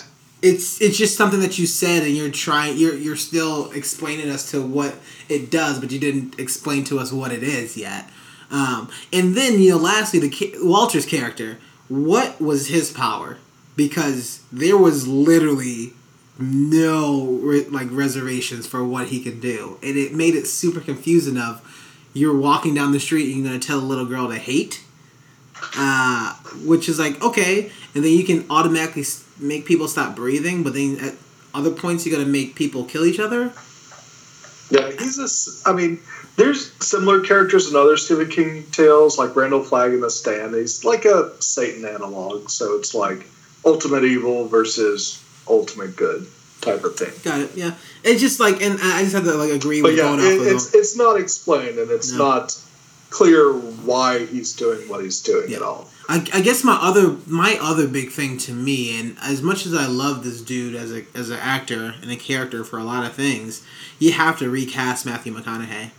It's it's just something that you said and you're trying you're you're still explaining us to what it does, but you didn't explain to us what it is yet. Um, and then you know, lastly, the Walter's character. What was his power? Because there was literally no re- like reservations for what he could do, and it made it super confusing. Of you're walking down the street and you're gonna tell a little girl to hate. uh, which is like okay, and then you can automatically make people stop breathing, but then at other points you got to make people kill each other. Yeah, he's s- I mean, there's similar characters in other Stephen King tales, like Randall Flagg in The Stand. He's like a Satan analog, so it's like ultimate evil versus ultimate good type of thing. Got it. Yeah, it's just like, and I just have to like agree But with yeah, going off it, of it's it's not explained, and it's No. not clear why he's doing what he's doing at all. I, I guess my other my other big thing to me, and as much as I love this dude as a as an actor and a character for a lot of things, you have to recast Matthew McConaughey.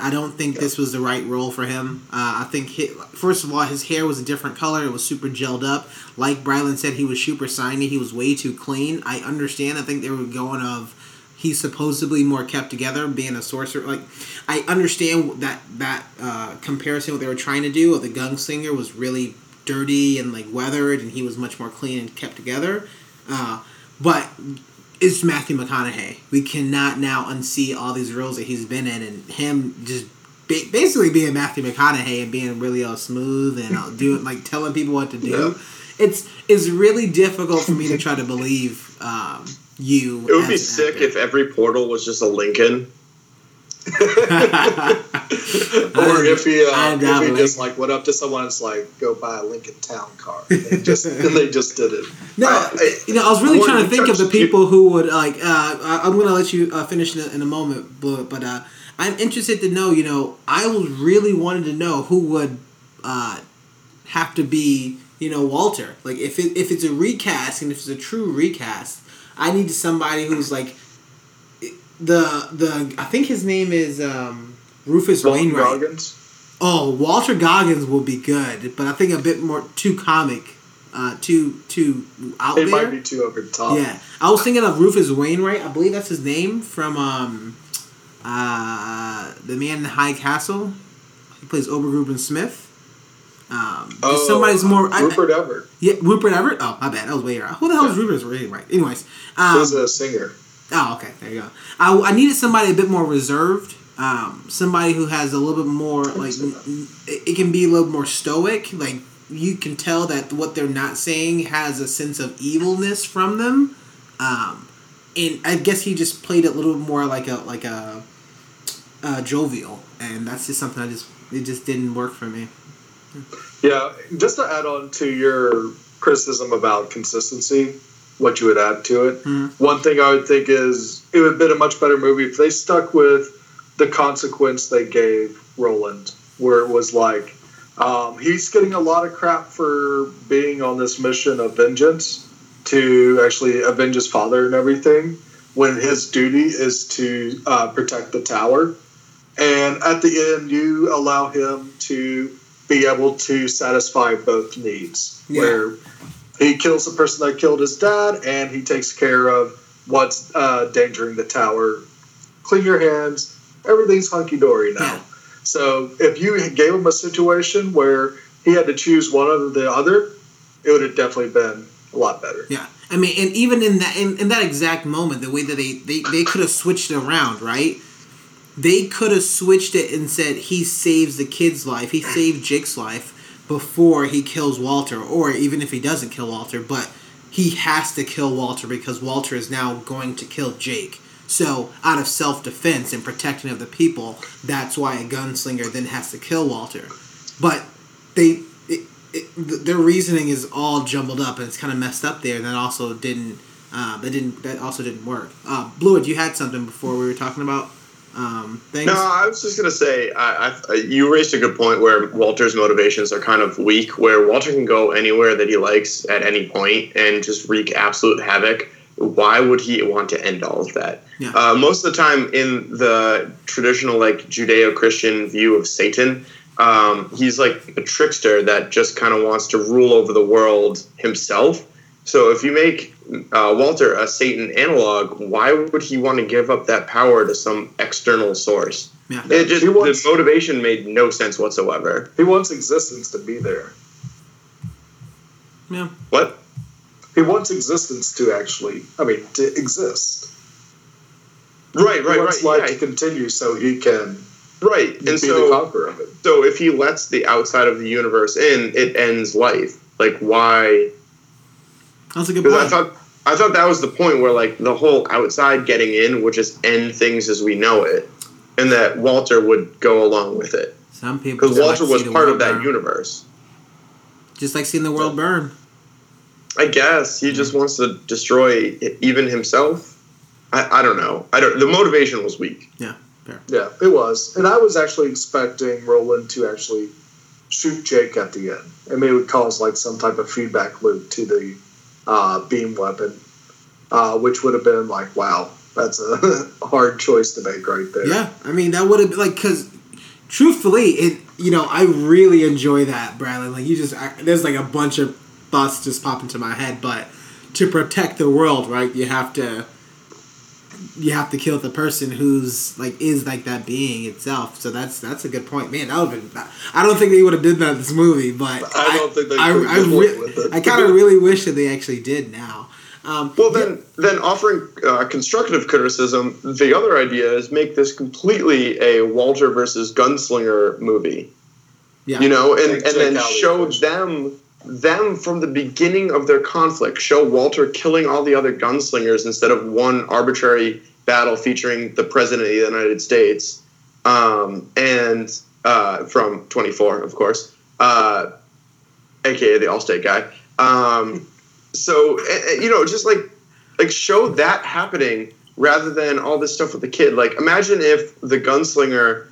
I don't think this was the right role for him. Uh, I think hi first of all, his hair was a different color. It was super gelled up. Like Brylan said, he was super shiny. He was way too clean. I understand. I think they were going of he's supposedly more kept together, being a sorcerer. Like I understand that that uh, comparison what they were trying to do. Of the gunslinger was really dirty and like weathered, and he was much more clean and kept together. Uh, but it's Matthew McConaughey. We cannot now unsee all these roles that he's been in, and him just ba- basically being Matthew McConaughey and being really all smooth and all doing like telling people what to do. Yeah. It's it's really difficult for me to try to believe um, you. It would be sick actor. if every portal was just a Lincoln. or if he, uh, if he just like went up to someone and was like, "Go buy a Lincoln Town car," and they just and they just did it. No, I- you know, I was really trying to think of the you- people who would like. Uh, I- I'm going to let you uh, finish in a, in a moment, but but uh, I'm interested to know. You know, I was really wanted to know who would uh, have to be. You know, Walter. Like, if it, if it's a recast and if it's a true recast, I need somebody who's like the the. I think his name is um, Rufus Walton Wainwright. Goggins. Oh, Walter Goggins will be good, but I think a bit more too comic, uh, too too out It there. might be too over the top. Yeah, I was thinking of Rufus Wainwright. I believe that's his name from um, uh, the Man in the High Castle. He plays Obergruben Smith. Um, Oh, somebody's more. I- Rupert Everett. yeah, Rupert Everett. Oh, my bad. That was way wrong. Who the hell is Rupert Wainwright? Anyways, um, He was a singer. Oh, okay. There you go. I, I needed somebody a bit more reserved. Um, somebody who has a little bit more like it, can be a little more stoic. Like you can tell that what they're not saying has a sense of evilness from them. Um, and I guess he just played it a little more like a like a uh, jovial, and that's just something I just it just didn't work for me. Yeah, just to add on to your criticism about consistency, what you would add to it. Mhm. One thing I would think is it would have been a much better movie if they stuck with the consequence they gave Roland, where it was like um, he's getting a lot of crap for being on this mission of vengeance to actually avenge his father and everything, when his duty is to uh, protect the tower. And at the end, you allow him to be able to satisfy both needs. Yeah. Where he kills the person that killed his dad, and he takes care of what's uh, endangering the tower. Clean your hands. Everything's hunky dory now. Yeah. So if you gave him a situation where he had to choose one or the other, it would have definitely been a lot better. Yeah, I mean, and even in that in, in that exact moment, the way that they they, they could have switched it around, right? They could have switched it and said he saves the kid's life, he saved Jake's life before he kills Walter, or even if he doesn't kill Walter, but he has to kill Walter because Walter is now going to kill Jake. So, out of self defense and protecting of the people, that's why a gunslinger then has to kill Walter. But they it, it, their reasoning is all jumbled up and it's kind of messed up there and that also didn't uh, that didn't that also didn't work uh, Bluid you had something before we were talking about um, No, I was just gonna say, I, I, you raised a good point where Walter's motivations are kind of weak. Where Walter can go anywhere that he likes at any point and just wreak absolute havoc. Why would he want to end all of that? Yeah. Uh, most of the time, in the traditional like Judeo-Christian view of Satan, um, he's like a trickster that just kind of wants to rule over the world himself. So if you make uh, Walter a Satan analog, why would he want to give up that power to some external source? yeah It just wants- the motivation made no sense whatsoever. He wants existence to be there. yeah What? He wants existence to actually, I mean, to exist. Right, He right, wants right. life Yeah. to continue so he can Right, You'd and be so the conqueror of it. so if he lets the outside of the universe in, it ends life. Like why? That's a good Because I thought I thought that was the point where like the whole outside getting in would just end things as we know it, and that Walter would go along with it Some people because just like Walter was part world of that burn. universe. Just like seeing the world burn. I guess he just wants to destroy even himself. I, I don't know. I don't. The motivation was weak. Yeah, fair. Yeah, it was. And I was actually expecting Roland to actually shoot Jake at the end. and mean, it would cause like some type of feedback loop to the uh, beam weapon, uh, which would have been like, wow, that's a hard choice to make right there. Yeah, I mean that would have been like because truthfully, it you know I really enjoy that Bradley. Like you just I, there's like a bunch of thoughts just pop into my head, but to protect the world, right? You have to you have to kill the person who's like is like that being itself. So that's that's a good point, man. That would have been. I don't think they would have did that in this movie, but I don't think they I, I, re- I kind of really wish that they actually did now. Um, Well, then, then offering uh, constructive criticism, the other idea is make this completely a Walter versus Gunslinger movie. Yeah. You know, and, and then Jake show them them from the beginning of their conflict. Show Walter killing all the other gunslingers instead of one arbitrary battle featuring the president of the United States, um, and uh, from Twenty Four, of course, uh, aka the Allstate guy. Um, so eh, eh, you know, just like like show that happening rather than all this stuff with the kid. Like imagine if the gunslinger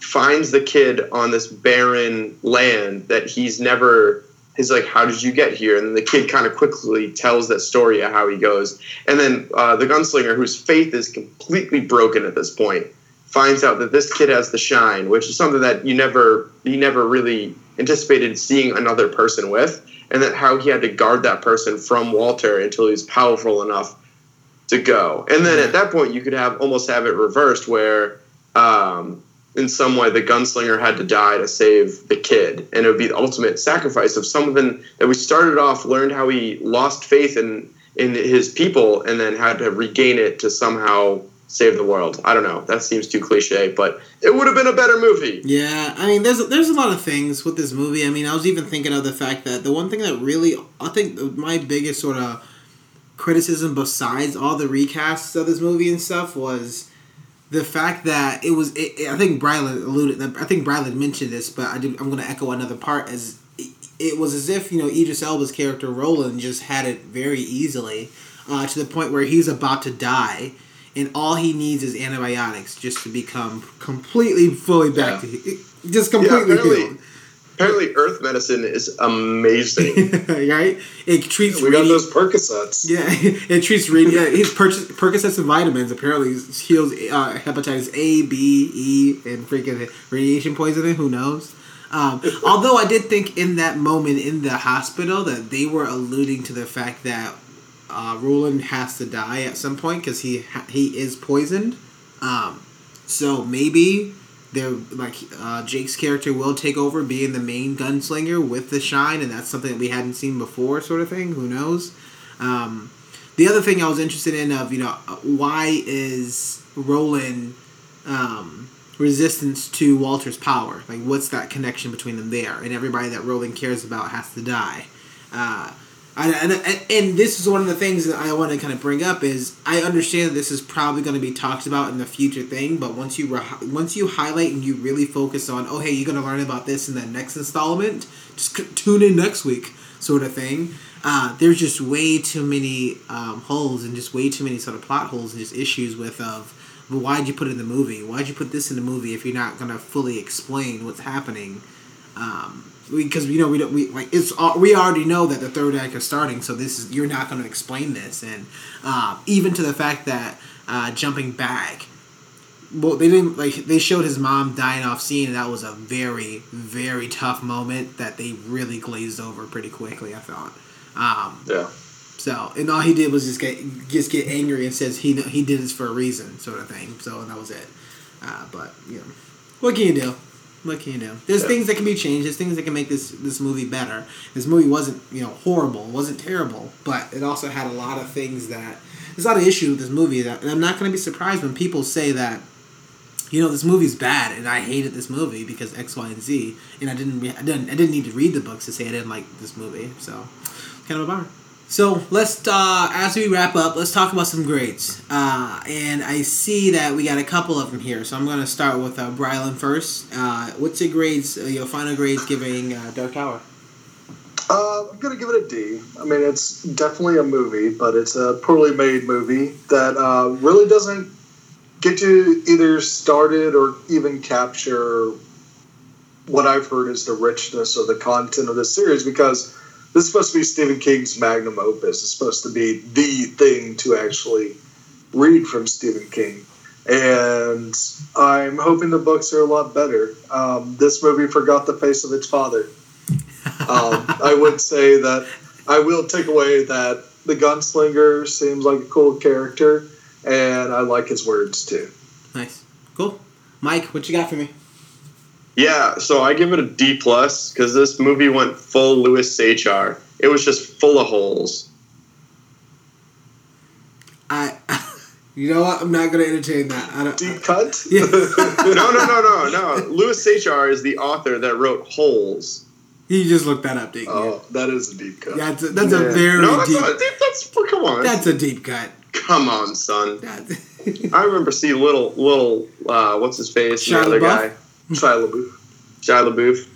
finds the kid on this barren land that he's never he's like how did you get here? And then the kid kind of quickly tells that story of how he goes. And then uh, the gunslinger whose faith is completely broken at this point finds out that this kid has the shine which is something that you never he never really anticipated seeing another person with and that how he had to guard that person from walter until he's powerful enough to go. And then at that point you could have almost have it reversed where um, in some way the gunslinger had to die to save the kid. And it would be the ultimate sacrifice of someone that we started off learned how he lost faith in in his people and then had to regain it to somehow save the world. I don't know. That seems too cliche but it would have been a better movie. Yeah, I mean, there's there's a lot of things with this movie. I mean, I was even thinking of the fact that the one thing that really, I think, my biggest sort of criticism, besides all the recasts of this movie and stuff, was the fact that it was. It, it- I think Bradley alluded. I think Bradley mentioned this, but I did, I'm going to echo another part. As it, it was as if you know Idris Elba's character Roland just had it very easily, uh, to the point where he's about to die and all he needs is antibiotics just to become completely fully back Yeah. to just completely apparently- healed. Apparently earth medicine is amazing right? It treats We got radi- those Percocets. yeah, it treats radi- yeah, his purchase Percocets and vitamins apparently heals uh, hepatitis A, B, E, and freaking radiation poisoning. Who knows? Um, although I did think in that moment in the hospital that they were alluding to the fact that uh, Roland has to die at some point because he ha- he is poisoned. Um, so maybe they're like uh, Jake's character will take over being the main gunslinger with the shine, and that's something that we hadn't seen before, sort of thing. Who knows? Um, the other thing I was interested in of you know uh, why is Roland um, resistance to Walter's power? Like what's that connection between them there? And everybody that Roland cares about has to die. Uh, I, and, and, this is one of the things that I want to kind of bring up is I understand that this is probably going to be talked about in the future thing, but once you re- once you highlight and you really focus on, oh hey, you're going to learn about this in the next installment, just tune in next week, sort of thing. Uh, there's just way too many um, holes and just way too many sort of plot holes and just issues with of why'd you put it in the movie? Why'd you put this in the movie if you're not going to fully explain what's happening? Um, because you know we don't we like it's we already know that the third act is starting, so this is you're not going to explain this, and uh, even to the fact that uh, jumping back, well they didn't like they showed his mom dying off scene, and that was a very very tough moment that they really glazed over pretty quickly. I thought. Um, Yeah. so and all he did was just get just get angry and says he he did this for a reason, sort of thing. So and that was it. Uh, but you know, what can you do? What can you do? There's Yeah. things that can be changed. There's things that can make this this movie better. This movie wasn't you know horrible. Wasn't terrible, but it also had a lot of things that there's a lot of issues with this movie that and I'm not going to be surprised when people say that you know, this movie's bad, and I hated this movie because X, Y, and Z, and I didn't, I didn't, I didn't need to read the books to say I didn't like this movie. So, kind of a bummer. So let's, uh, as we wrap up, let's talk about some grades. Uh, and I see that we got a couple of them here, so I'm going to start with uh, Brylan first. Uh, what's your grades, uh, your final grades giving uh, Dark Tower? Uh, I'm gonna give it a D. I mean, it's definitely a movie, but it's a poorly made movie that really doesn't get to either started or even capture what I've heard is the richness of the content of this series because this is supposed to be Stephen King's magnum opus. It's supposed to be the thing to actually read from Stephen King. And I'm hoping the books are a lot better. Um, this movie forgot the face of its father. Um, I would say that I will take away that the gunslinger seems like a cool character, and I like his words too. Nice. Cool. Mike, what you got for me? Yeah, so I give it a D plus because this movie went full Louis Sachar. It was just full of holes. I, you know what? I'm not going to entertain that. I don't. Deep cut? Yeah. No, no, no, no, no. Louis Sachar is the author that wrote Holes. You just looked that up, didn't you? oh, that is a deep cut. Yeah, that's a, that's a very No, that's deep. not, that's come on. That's a deep cut. come on, son. I remember seeing little little uh, what's his face, Shia the other LaBeouf? guy, Shia LaBeouf. Shia LaBeouf.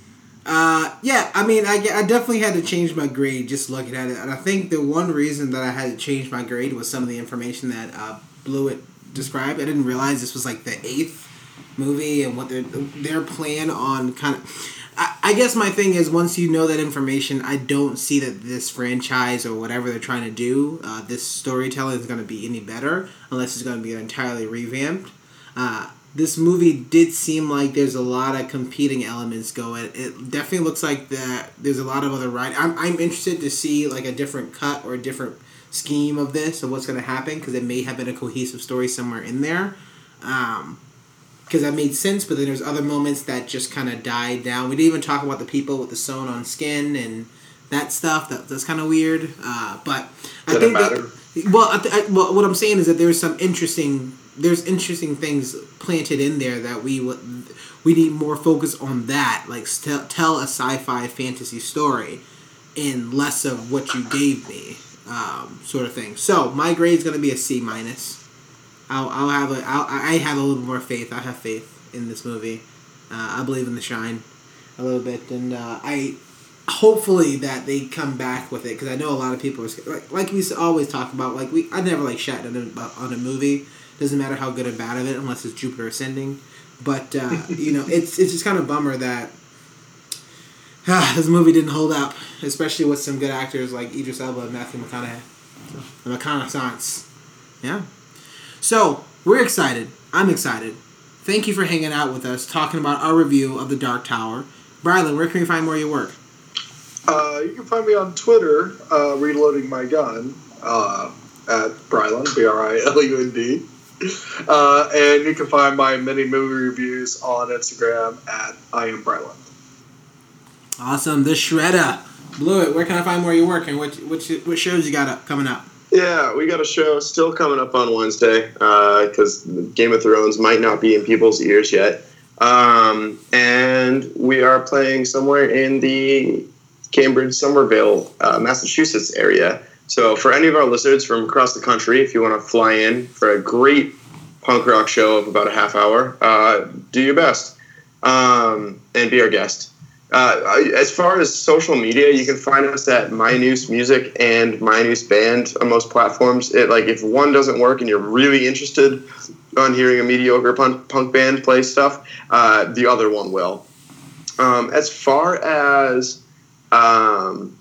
uh, yeah, I mean, I, I definitely had to change my grade just looking at it, and I think the one reason that I had to change my grade was some of the information that uh, Blewett described. I didn't realize this was like the eighth movie and what their their plan on kind of. I, I guess my thing is once you know that information, I don't see that this franchise or whatever they're trying to do, uh, this storytelling is going to be any better unless it's going to be entirely revamped. Uh, this movie did seem like there's a lot of competing elements going. It definitely looks like that there's a lot of other right. I'm, I'm interested to see like a different cut or a different scheme of this of what's going to happen because it may have been a cohesive story somewhere in there. Um, because that made sense, but then there's other moments that just kind of died down. We didn't even talk about the people with the sewn on skin and that stuff. That that's kind of weird. Uh, but I Didn't think that well, I th- I, well, what I'm saying is that there's some interesting there's interesting things planted in there that we we need more focus on that. Like st- tell a sci-fi fantasy story, and less of what you gave me, um, sort of thing. So my grade's gonna be a C minus. I'll, I'll have a I'll, I have a little more faith. I have faith in this movie. Uh, I believe in the shine a little bit, and uh, I hopefully that they come back with it because I know a lot of people are like like we always talk about. Like we I never like shat on a, on a movie. Doesn't matter how good or bad of it unless it's Jupiter Ascending. But uh, you know it's it's just kind of bummer that. ah, this movie didn't hold up, especially with some good actors like Idris Elba and Matthew McConaughey. The McConaughey Yeah. So, we're excited. I'm excited. Thank you for hanging out with us, talking about our review of The Dark Tower. Brylan, where can we find more of your work? Uh, you can find me on Twitter, uh, reloading my gun, uh, at Bryland, B R I L U N D. Uh, and you can find my mini movie reviews on Instagram at I am Bryland. Awesome. The Shredder. Blew it. where can I find more of your work and what, what, what shows you got up coming up? Yeah, we got a show still coming up on Wednesday because Game of Thrones might not be in people's ears yet. Um, and we are playing somewhere in the Cambridge, Somerville, uh, Massachusetts area. So for any of our listeners from across the country, if you want to fly in for a great punk rock show of about a half hour, uh, do your best um, and be our guest. Uh, as far as social media, you can find us at MyNews Music and MyNews Band on most platforms. It like if one doesn't work and you're really interested on hearing a mediocre punk, punk band play stuff, uh, the other one will. Um, as far as um,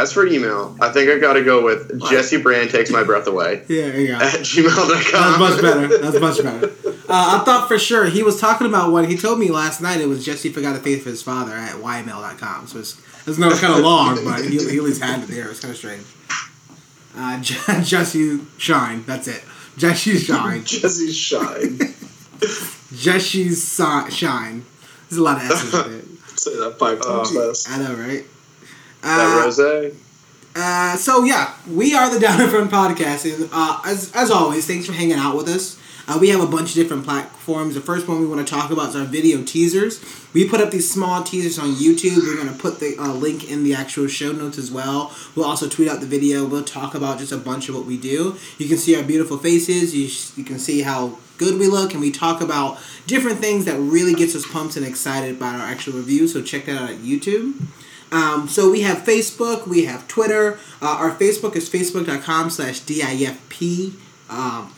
as for email, I think I got to go with Jesse Brand takes my breath away Yeah, go. at gmail.com. That's much better. That's much better. Uh, I thought for sure he was talking about what he told me last night. It was Jesse forgot to faith for his father at ymail.com. So it's it's no kind of long, but he, he at least had it there. It's kind of strange. Uh, Je- Jesse Shine. That's it. Jesse Shine. Jesse Shine. Jesse's si- Shine. There's a lot of S's it. Say that five times Uh. I know, right? That Uh, rose. Uh, so yeah, we are the Down in Front podcast, and uh, as as always, thanks for hanging out with us. Uh, we have a bunch of different platforms. The first one we want to talk about is our video teasers. We put up these small teasers on YouTube. We're going to put the uh, link in the actual show notes as well. We'll also tweet out the video. We'll talk about just a bunch of what we do. You can see our beautiful faces. You, you can see how good we look, and we talk about different things that really gets us pumped and excited about our actual review. So check that out at YouTube. Um, so we have Facebook, we have Twitter. Uh, our Facebook is facebook.com slash DIFP um,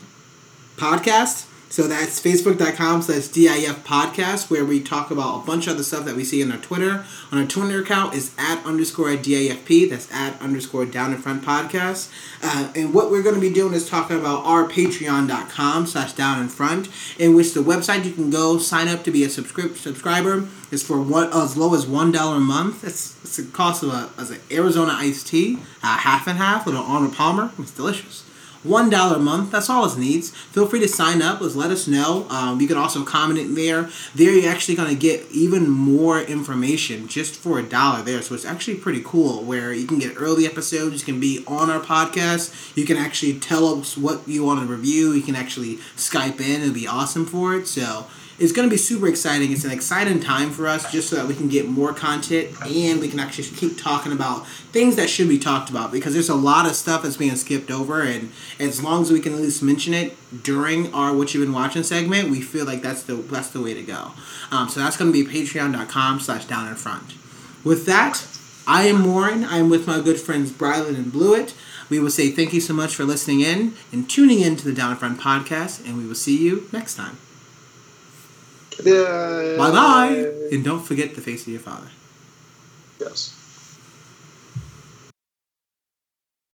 podcast. So that's facebook.com slash DIF podcast, where we talk about a bunch of other stuff that we see on our Twitter. On our Twitter account is at underscore DIFP. That's at underscore down in front podcast. Uh, and what we're going to be doing is talking about our patreon.com slash down in front, in which the website you can go sign up to be a subscriber is for what as low as one dollar a month. It's, it's the cost of a as an Arizona iced tea, uh, half and half with an Arnold Palmer. It's delicious. One dollar a month. That's all it needs. Feel free to sign up. Let's let us know. Um, you can also comment in there. There, you're actually gonna get even more information just for a dollar there. So it's actually pretty cool. Where you can get early episodes. You can be on our podcast. You can actually tell us what you want to review. You can actually Skype in. It'll be awesome for it. So it's going to be super exciting. It's an exciting time for us just so that we can get more content and we can actually keep talking about things that should be talked about because there's a lot of stuff that's being skipped over and as long as we can at least mention it during our what you've been watching segment, we feel like that's the that's the way to go. Um, so that's going to be patreon.com slash down in front. With that, I am Warren. I am with my good friends Brylan and Blewett. We will say thank you so much for listening in and tuning in to the Down in Front podcast, and we will see you next time. Bye bye. And don't forget the face of your father. Yes.